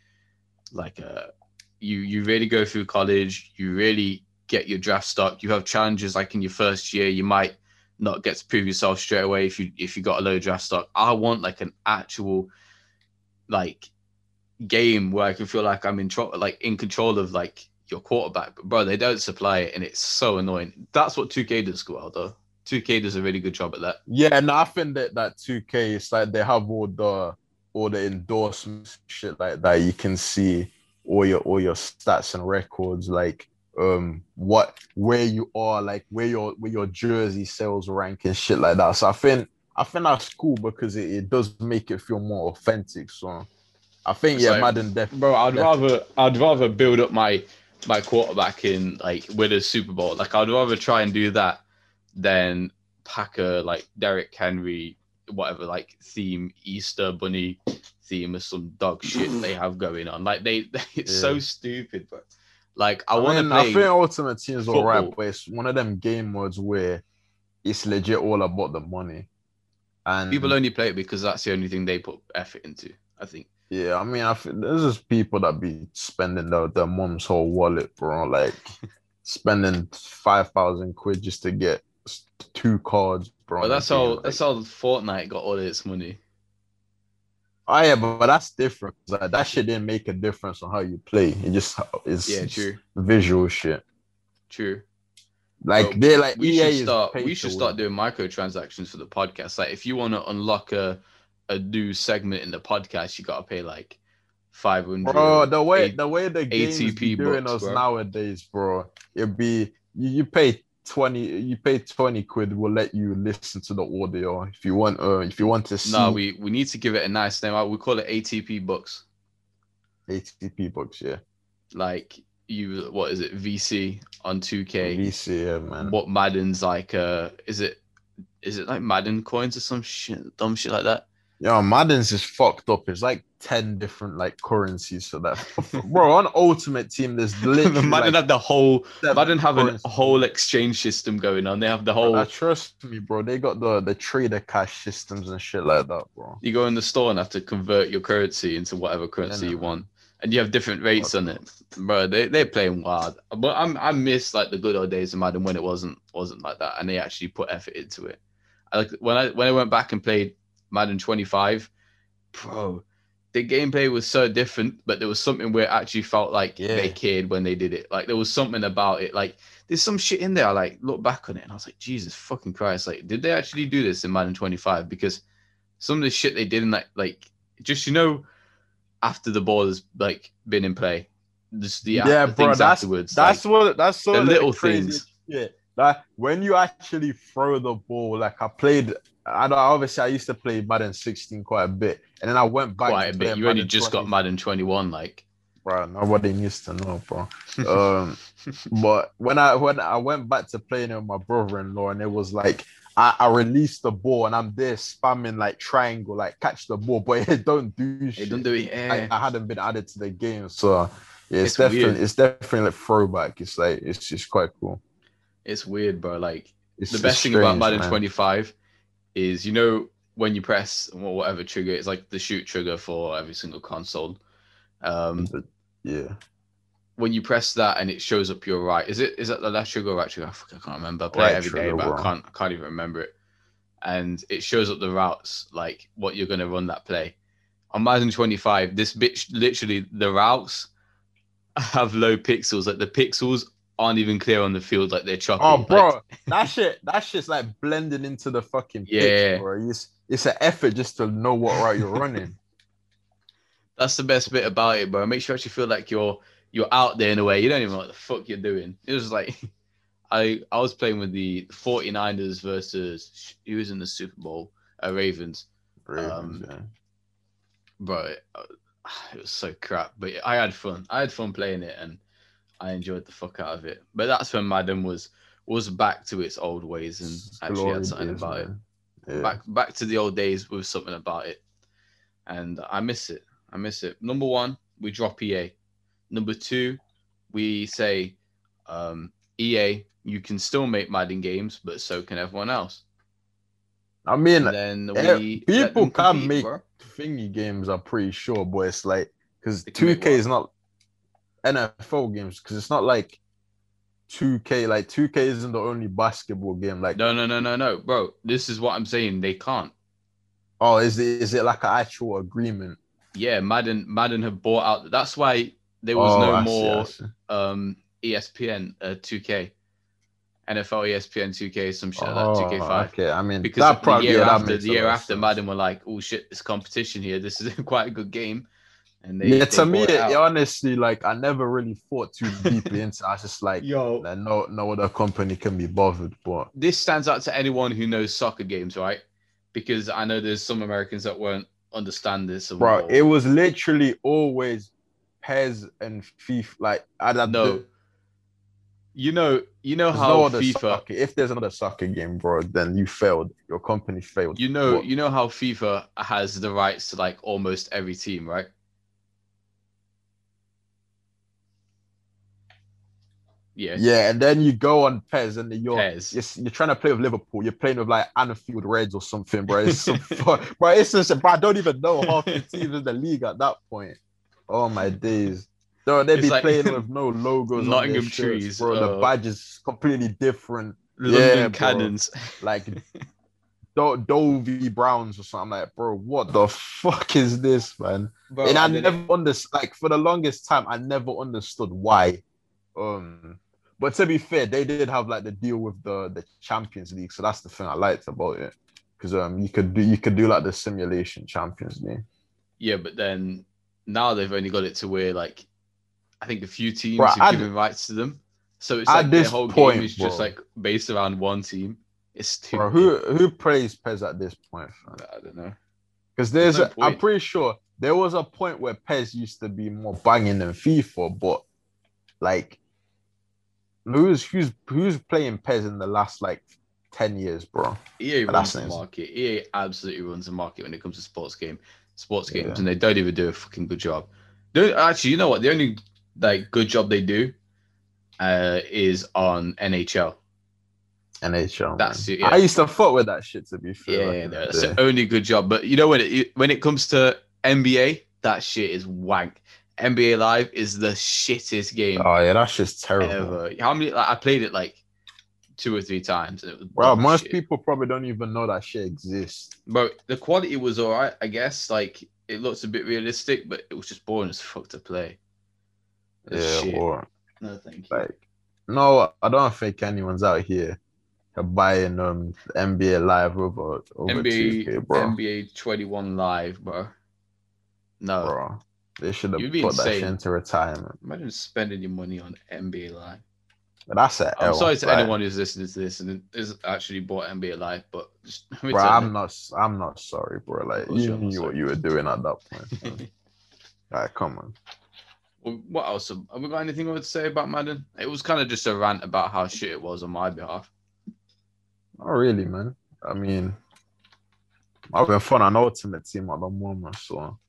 like a you you really go through college, you really get your draft stock. You have challenges like in your first year, you might not get to prove yourself straight away if you if you got a low draft stock. I want like an actual like game where I can feel like I'm in trouble, like in control of like your quarterback. But bro, they don't supply it, and it's so annoying. That's what 2K does well though. 2K does a really good job at that. Yeah, no, I think that that 2K is like they have all the all the endorsements shit like that. You can see all your all your stats and records, like um what where you are, like where your where your jersey sales rank and shit like that. So I think I think that's cool because it, it does make it feel more authentic. So I think yeah, like, Madden definitely. Bro, I'd rather I'd rather build up my my quarterback in like with a Super Bowl. Like I'd rather try and do that than pack a like Derrick Henry, whatever like theme Easter bunny theme or some dog shit they have going on. Like they, they it's yeah. so stupid, but like I, I want to. I think Ultimate Team is alright, but it's one of them game modes where it's legit all about the money. And people only play it because that's the only thing they put effort into. I think. Yeah, I mean, I think there's just people that be spending their, their mom's whole wallet, bro. Like spending five thousand quid just to get two cards, bro. But that's how like, that's how Fortnite got all its money. Oh yeah, but, but that's different. Like, that shit didn't make a difference on how you play. It just is yeah, true. Visual shit. True. Like so they like we EA should start. We should start doing microtransactions for the podcast. Like if you want to unlock a a new segment in the podcast, you gotta pay like five hundred. Bro, the way the way the games ATP doing books, us bro. nowadays, bro, it'd be you, you pay 20 you pay 20 quid we'll let you listen to the audio if you want uh if you want to see. no we we need to give it a nice name. We call it atp books. Atp books yeah. Like you what is it vc on 2k vc yeah man. What madden's like uh is it is it like madden coins or some shit dumb shit like that yeah, Madden's is fucked up. It's like 10 different like currencies for that. Bro, on Ultimate Team, there's literally Madden like have the whole Madden have a whole exchange system going on. They have the whole bro, trust me, bro. They got the the trader cash systems and shit like that, bro. You go in the store and have to convert your currency into whatever currency yeah, you want. And you have different rates on it. Bro, they they're playing wild. But I'm I miss like the good old days of Madden when it wasn't wasn't like that and they actually put effort into it. I, like when I when I went back and played Madden 25, bro, the gameplay was so different, but there was something where it actually felt like yeah. they cared when they did it. Like there was something about it. Like there's some shit in there. I like look back on it and I was like, Jesus fucking Christ! Like, did they actually do this in Madden 25? Because some of the shit they did in that, like, just you know, after the ball has like been in play, just the yeah, bro, that's, afterwards. That's like, what that's so the little things. Yeah, like when you actually throw the ball. Like I played I know obviously I used to play Madden 16 quite a bit, and then I went back quite a bit. You only just 20. got Madden 21, like bro. Nobody needs to know, bro. um, but when I when I went back to playing with my brother-in-law, and it was like I, I released the ball, and I'm there spamming like triangle, like catch the ball, but it don't do shit. It don't do it. Yeah. I, I, hadn't been added to the game, so yeah, it's, it's definitely weird. it's definitely like throwback. It's like it's just quite cool. It's weird, bro. Like it's the best thing about Madden man. 25 is you know when you press whatever trigger, it's like the shoot trigger for every single console. Um, yeah. When you press that and it shows up your right, is it is that the left trigger or right trigger? I can't remember. I play right it every day, but I can't I can't even remember it. And it shows up the routes, like what you're gonna run that play. On Madden 25, this bitch literally the routes have low pixels. Like the pixels aren't even clear on the field, like they're choppy. Oh, bro, like... that shit, that shit's like blending into the fucking yeah, pitch, bro. It's it's an effort just to know what route you're running. That's the best bit about it, bro. It makes you actually feel like you're you're out there in a way. You don't even know what the fuck you're doing. It was like I I was playing with the 49ers versus who was in the Super Bowl, uh, Ravens. Ravens, um, yeah. Bro, it, uh, it was so crap, but I had fun. I had fun playing it, and I enjoyed the fuck out of it. But that's when Madden was was back to its old ways and it's actually had something days, about man. it. Yeah. Back back to the old days with something about it. And I miss it. I miss it. Number one, we drop EA. Number two, we say um, EA, you can still make Madden games, but so can everyone else. I mean, And then eh, we people them can compete, make bro. thingy games. I'm pretty sure, but it's like because They can make 2K is not NFL games because it's not like 2K. Like 2K isn't the only basketball game. Like, No, no, no, no, no, bro. This is what I'm saying. They can't. oh, is it is it like an actual agreement? Yeah, Madden, Madden have bought out. That's why there was Oh, no I more see. um ESPN uh, 2K, NFL ESPN 2K, some shit like that, Oh, 2K5. okay. I mean, Because that the year yeah, after, the year after, sense. Madden were like, "Oh shit, this competition here. This is quite a good game." And they, yeah, they to me, it it, honestly, like I never really thought too deeply into. it. I was just like, yo, like, no, no other company can be bothered. But this stands out to anyone who knows soccer games, right? Because I know there's some Americans that won't understand this. or- bro, it was literally always PES and FIFA. Like, I don't know. You know, you know There's how no other FIFA. soccer. If there's another soccer game, bro, then you failed. Your company failed. You know, What? you know how FIFA has the rights to like almost every team, right? Yeah. Yeah, and then you go on PES and you're PES. you're, you're trying to play with Liverpool. You're playing with like Anfield Reds or something, bro. It's some bro. It's just, bro, I don't even know half the teams in the league at that point. Oh my days. Bro, they'd be like playing with no logos. on Nottingham shirts, Trees, bro. The uh, badge is completely different. London Yeah, bro. Like Do- Dovey Browns or something like, bro. What the fuck is this, man? Bro, and I then never understood. Like for the longest time, I never understood why. Um, but to be fair, they did have like the deal with the the Champions League, so that's the thing I liked about it. Because um, you could do you could do like the simulation Champions League. Yeah, but then now they've only got it to where like I think a few teams Bro, have given rights to them. So it's like the this whole point, game is just like based around one team. It's stupid. Bro, who who plays PES at this point? I don't know. Because there's, There's no a, I'm pretty sure there was a point where PES used to be more banging than FIFA, but like, who's who's who's playing PES in the last like ten years, bro? EA But runs the market. EA absolutely runs the market when it comes to sports game, sports games, Yeah. and they don't even do a fucking good job. Don't actually. You know what? The only like good job they do uh, is on NHL. NHL. That's it, yeah. I used to fuck with that shit. To be fair, Yeah, that's the only good job. But you know when it when it comes to NBA, that shit is wank. NBA Live is the shittest game Oh yeah, that's just terrible. ever. How many? Like, I played it like two or three times. And it was Bro, most bullshit. people probably don't even know that shit exists. Bro, the quality was alright, I guess. Like it looks a bit realistic, but it was just boring as fuck to play. It's yeah, shit. or No, thank you. like, no, I don't think anyone's out here buying um NBA Live over over NBA 2K, bro. NBA 21 live, bro. No, bro. They should have put that shit into retirement. imagine spending your money on NBA live. But that's I'm L, sorry to like, anyone who's listening to this and is actually bought NBA live, but just Bro, I'm not. I'm not sorry, bro. Like you knew what you were doing at that point. man. Alright, come on. Well, what else? Have have we got anything more to say about Madden? It was kind of just a rant about how shit it was on my behalf. Not really, man. I mean, I've been fun on Ultimate Team at the moment, so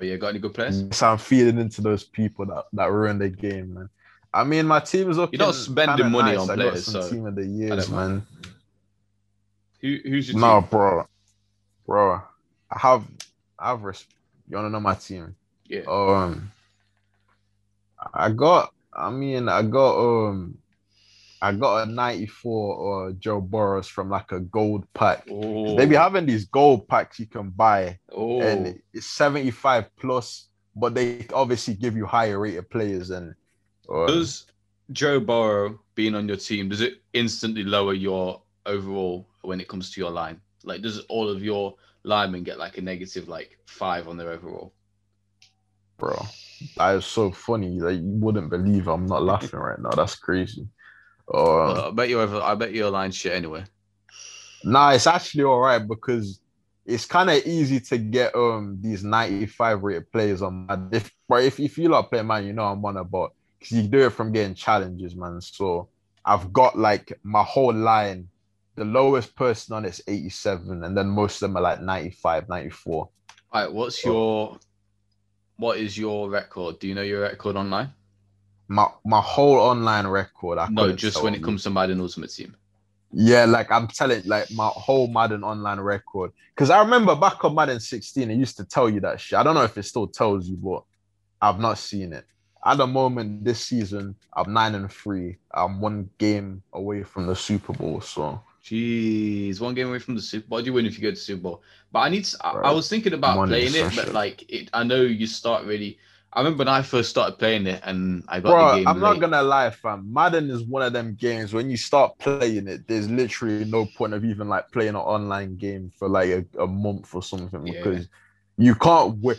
Oh yeah, got any good players? so I'm feeding into those people that that ruin the game, man. I mean, my team is looking. You're not spending money nice. on I got players, some so team of the I years, man. Who, who's your No, team? bro, bro. I have, I have. You wanna know my team? Yeah. Um, I got. I mean, I got. Um, I got a '94 or Joe Burrows from like a gold pack. Oh, They be having these gold packs you can buy, oh. and it's 75 plus, but they obviously give you higher rated players. And um, Does Joe Burrow being on your team does it instantly lower your overall when it comes to your line? Like, does all of your linemen get like a negative like five on their overall? bro, that is so funny. Like you wouldn't believe I'm not laughing right now. That's crazy. Um, Uh, I bet you over. I bet your line shit anyway. Nah, it's actually all right because it's kind of easy to get um these 95 rated players on my if but if, if you lot play man, you know I'm on about because you do it from getting challenges, man. So I've got like my whole line, the lowest person on it's 87, and then most of them are like 95, 94. All right, what's your what is your record? Do you know your record online? My my whole online record, I No, just when it comes to Madden Ultimate Team. Yeah, like I'm telling, like my whole Madden online record. Because I remember back on Madden 16, it used to tell you that shit. I don't know if it still tells you, but I've not seen it. At the moment, this season, I'm nine and three. I'm one game away from the Super Bowl. So, Jeez, one game away from the Super Bowl. Do you win if you go to Super Bowl? But I need. To, I, I was thinking about Money playing it, but like, it, I know you start really. I remember when I first started playing it, and I got the bro, game I'm late. not gonna lie, fam. Madden is one of them games when you start playing it, there's literally no point of even like playing an online game for like a, a month or something Yeah. because you can't wait.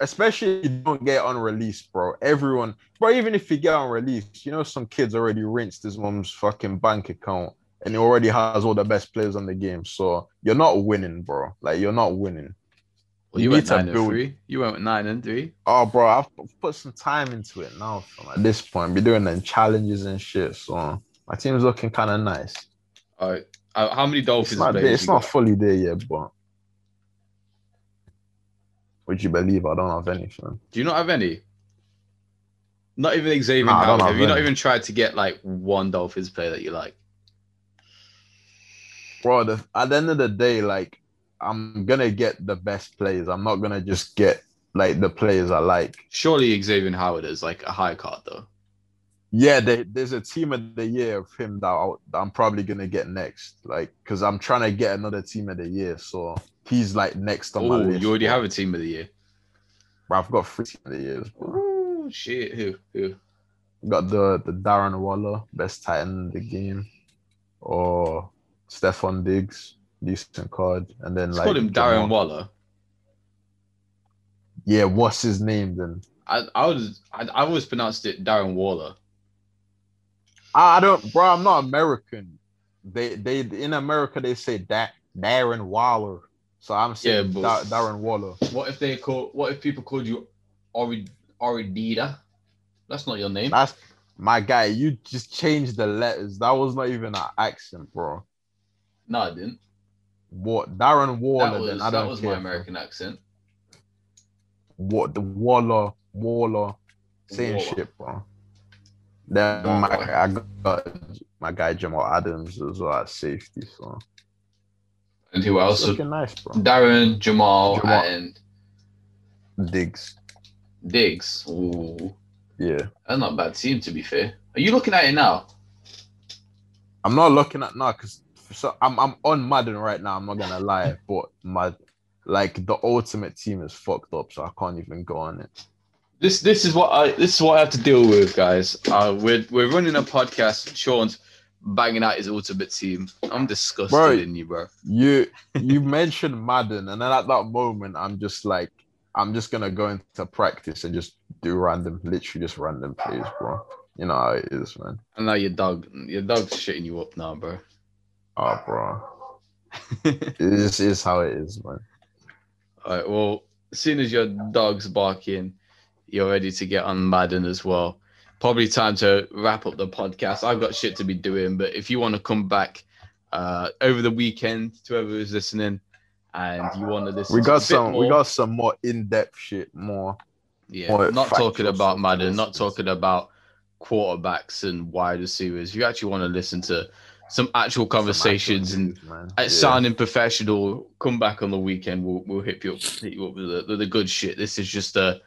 Especially if you don't get on release, bro. Everyone, bro, even if you get on release, you know some kids already rinsed his mom's fucking bank account and he already has all the best players on the game. So you're not winning, bro. Like you're not winning. Well, you went nine and build- three. You went nine and three. Oh, bro, I've put some time into it now. Fam. At this point, be doing them challenges and shit. So my team's looking kind of nice. All right. Uh, how many It's Dolphins not, there, it's not fully there yet, but would you believe I don't have anything? Do you not have any? Not even Xavier Nah, I don't Howard. Have have you not even tried to get like one Dolphins player that you like? Bro, the, at the end of the day, like I'm gonna get the best players. I'm not gonna just get like the players I like. Surely Xavier Howard is like a high card though. Yeah, they, there's a team of the year of him that, I'll, that I'm probably gonna get next. Like, cause I'm trying to get another team of the year, so he's like next on my Oh, list. you already have a team of the year. Bro, I've got three team of the years. Bro. Oh shit! Who? Who? Got the the Darren Waller, best tight end in the game, or Stefon Diggs, decent card, and then Let's like call him Darren Jamal- Waller. Yeah, what's his name then? I I was I, I always pronounced it Darren Waller. I, don't, bro. I'm not American. They they in America they say that Darren Waller, so I'm saying Yeah, Da- Darren Waller. What if they call? What if people called you Ori Oridida? That's not your name. That's my guy. You just changed the letters. That was not even an accent, bro. No, I didn't. What Darren Waller? That was then I don't that was care. my American accent. What the Waller, Waller, same Waller. shit, bro. Then my. I got my guy Jamal Adams as well at safety, so And who else? looking nice, bro. Darren, Jamal, Jamal. and Diggs, Diggs. Ooh, yeah. that's not a bad team to be fair. Are you looking at it now? I'm not looking at now because so I'm I'm on Madden right now. I'm not gonna lie, but my like the ultimate team is fucked up, so I can't even go on it. This this is what I this is what I have to deal with, guys. Uh, we're we're running a podcast. Sean's banging out his ultimate team. I'm disgusted Bro. in you, bro. You you mentioned Madden, and then at that moment, I'm just like, I'm just gonna go into practice and just do random, literally just random plays, bro. You know how it is, man. And now your dog, your dog's shitting you up now, bro. Oh, bro, this is, how it is, man. All right. Well, as soon as your dog's barking, you're ready to get on Madden as well. Probably time to wrap up the podcast. I've got shit to be doing, but if you want to come back uh, over the weekend to whoever is listening, and you want to listen, We got some, we more- got some more in-depth shit, more. yeah, more not talking about Madden, not talking about quarterbacks and wide receivers. If you actually want to listen to some actual conversations some and actual news, uh, Yeah. sounding professional, come back on the weekend. We'll we'll hit you up, hit you up with the, with the good shit. This is just a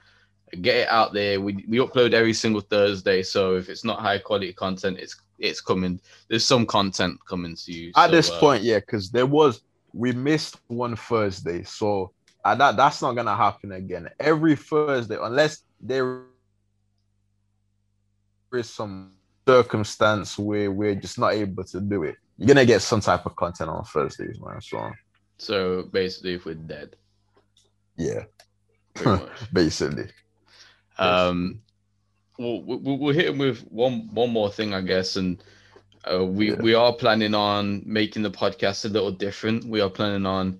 get it out there. We we upload every single Thursday, so if it's not high quality content, it's it's coming. There's some content coming to you at so, this uh, point, yeah, because there was we missed one Thursday, so uh, that that's not gonna happen again. Every Thursday, unless there is some circumstance where we're just not able to do it, you're gonna get some type of content on Thursdays, man. So So basically, if we're dead, yeah, basically. Um, we'll, we'll, we'll hit him with one one more thing, I guess, and uh, we Yeah. we are planning on making the podcast a little different. We are planning on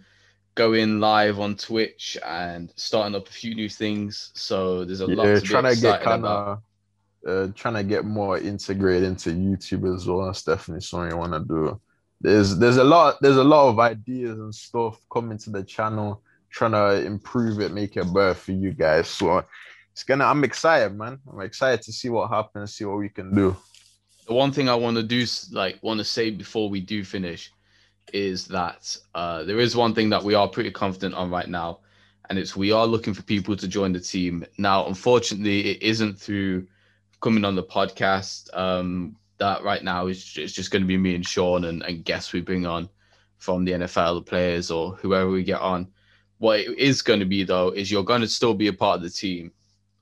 going live on Twitch and starting up a few new things. So there's a lot Yeah, to be trying to get kind of. Uh, trying to get more integrated into YouTube as well. That's definitely something I want to do. There's there's a lot there's a lot of ideas and stuff coming to the channel, trying to improve it, make it better for you guys. So it's gonna I'm excited, man. I'm excited to see what happens, see what we can do. the one thing I want to do, like, want to say before we do finish, is that uh, there is one thing that we are pretty confident on right now, and it's we are looking for people to join the team. Now, unfortunately, it isn't through coming on the podcast. Um, that right now is it's just going to be me and Sean and, and guests we bring on from the NFL, the players or whoever we get on. What it is going to be though is you're going to still be a part of the team.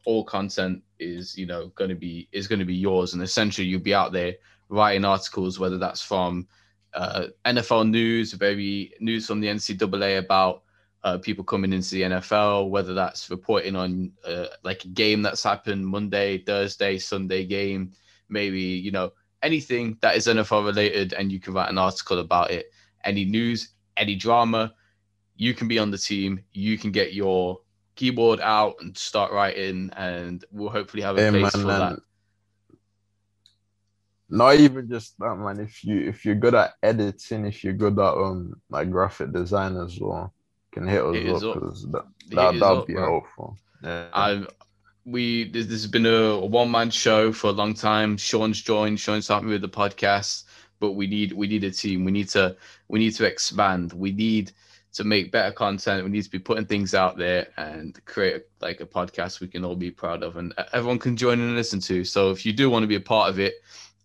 All content is you know going to be is going to be yours, and essentially you'll be out there writing articles, whether that's from uh, NFL news, maybe news from the NCAA about uh, people coming into the NFL, whether that's reporting on uh, like a game that's happened Monday, Thursday, Sunday game, maybe you know anything that is NFL related, and you can write an article about it. Any news, any drama, you can be on the team. You can get your keyboard out and start writing, and we'll hopefully have a place man, for that. Not even just that, man. If you if you're good at editing, if you're good at um like graphic design as well, can hit us up because that that that'd be bro. helpful. Yeah. I we this, this has been a, a one man show for a long time. Sean's joined. Sean's helped me with the podcast, but we need we need a team. We need to we need to expand. We need to make better content. We need to be putting things out there and create like a podcast we can all be proud of and everyone can join and listen to. So if you do want to be a part of it,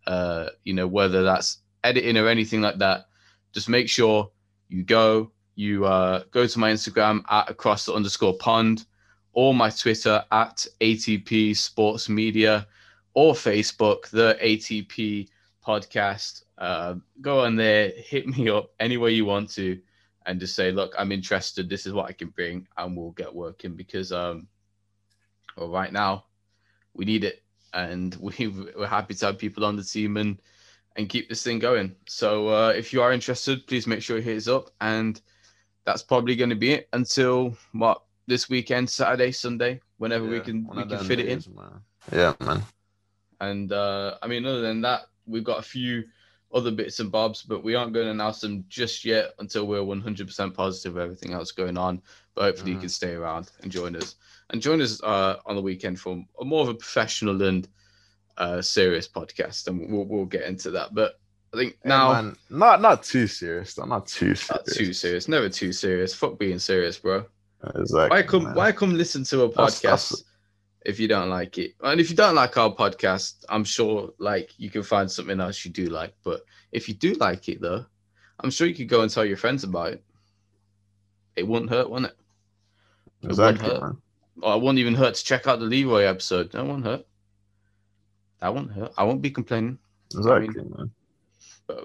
uh, you know, whether that's editing or anything like that, just make sure you go, you uh, go to my Instagram at across the underscore pond or my Twitter at ATP Sports Media or Facebook, the ATP podcast. Uh, go on there, hit me up any way you want to and just say, look, I'm interested. This is what I can bring, and we'll get working because, um, well, right now we need it, and we, we're happy to have people on the team and and keep this thing going. So uh, if you are interested, please make sure you hit us up, and that's probably going to be it until what this weekend, Saturday, Sunday, whenever yeah, we can we can fit it in. Man. Yeah, man. And uh, I mean, other than that, we've got a few other bits and bobs, but we aren't going to announce them just yet until we're 100% positive of everything else going on. But hopefully, mm-hmm. you can stay around and join us and join us uh, on the weekend for a more of a professional and uh, serious podcast, and we'll, we'll get into that. But I think now, man, not not too serious, though. Not too serious. Not too serious. Never too serious. Fuck being serious, bro. Exactly. Why come? Man. Why come listen to a podcast? That's, that's if you don't like it. And if you don't like our podcast, I'm sure like you can find something else you do like. But if you do like it though, I'm sure you could go and tell your friends about it. It wouldn't hurt, wouldn't it? it exactly. Wouldn't hurt. Or oh, it wouldn't even hurt to check out the Leroy episode. That won't hurt. That won't hurt. I won't be complaining. Exactly, I mean, man.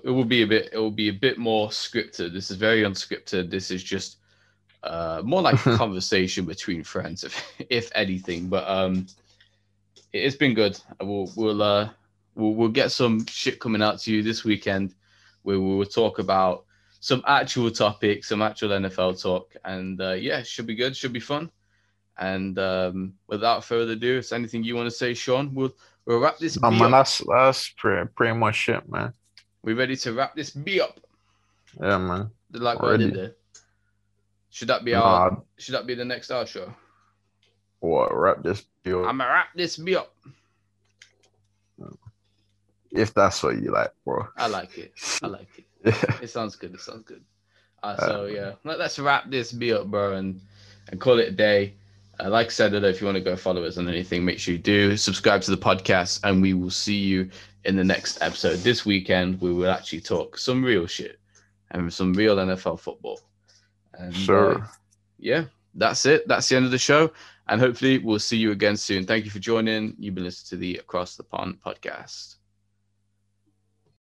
It will be a bit. It will be a bit more scripted. This is very unscripted. This is just uh, more like a conversation between friends, if if anything. But um, it's been good. We'll we'll uh we'll, we'll get some shit coming out to you this weekend. Where we will talk about some actual topics, some actual NFL talk, and uh, yeah, should be good, should be fun. And um, without further ado, if anything you want to say, Sean, we'll we'll wrap this. Oh man, up. that's that's pretty pretty much it, man. We ready to wrap this B up? Yeah, man. Like what I did there. Should that be our? Should that be the next our show? What wrap this be up? I'm gonna wrap this be up. If that's what you like, bro. I like it. I like it. yeah. It sounds good. It sounds good. Uh, so yeah, let's wrap this be up, bro, and and call it a day. Uh, like I said, if you want to go follow us on anything, make sure you do subscribe to the podcast, and we will see you in the next episode. This weekend, we will actually talk some real shit and some real NFL football. And, sure. Uh, yeah, that's it. That's the end of the show. And hopefully we'll see you again soon. Thank you for joining. You've been listening to the Across the Pond podcast.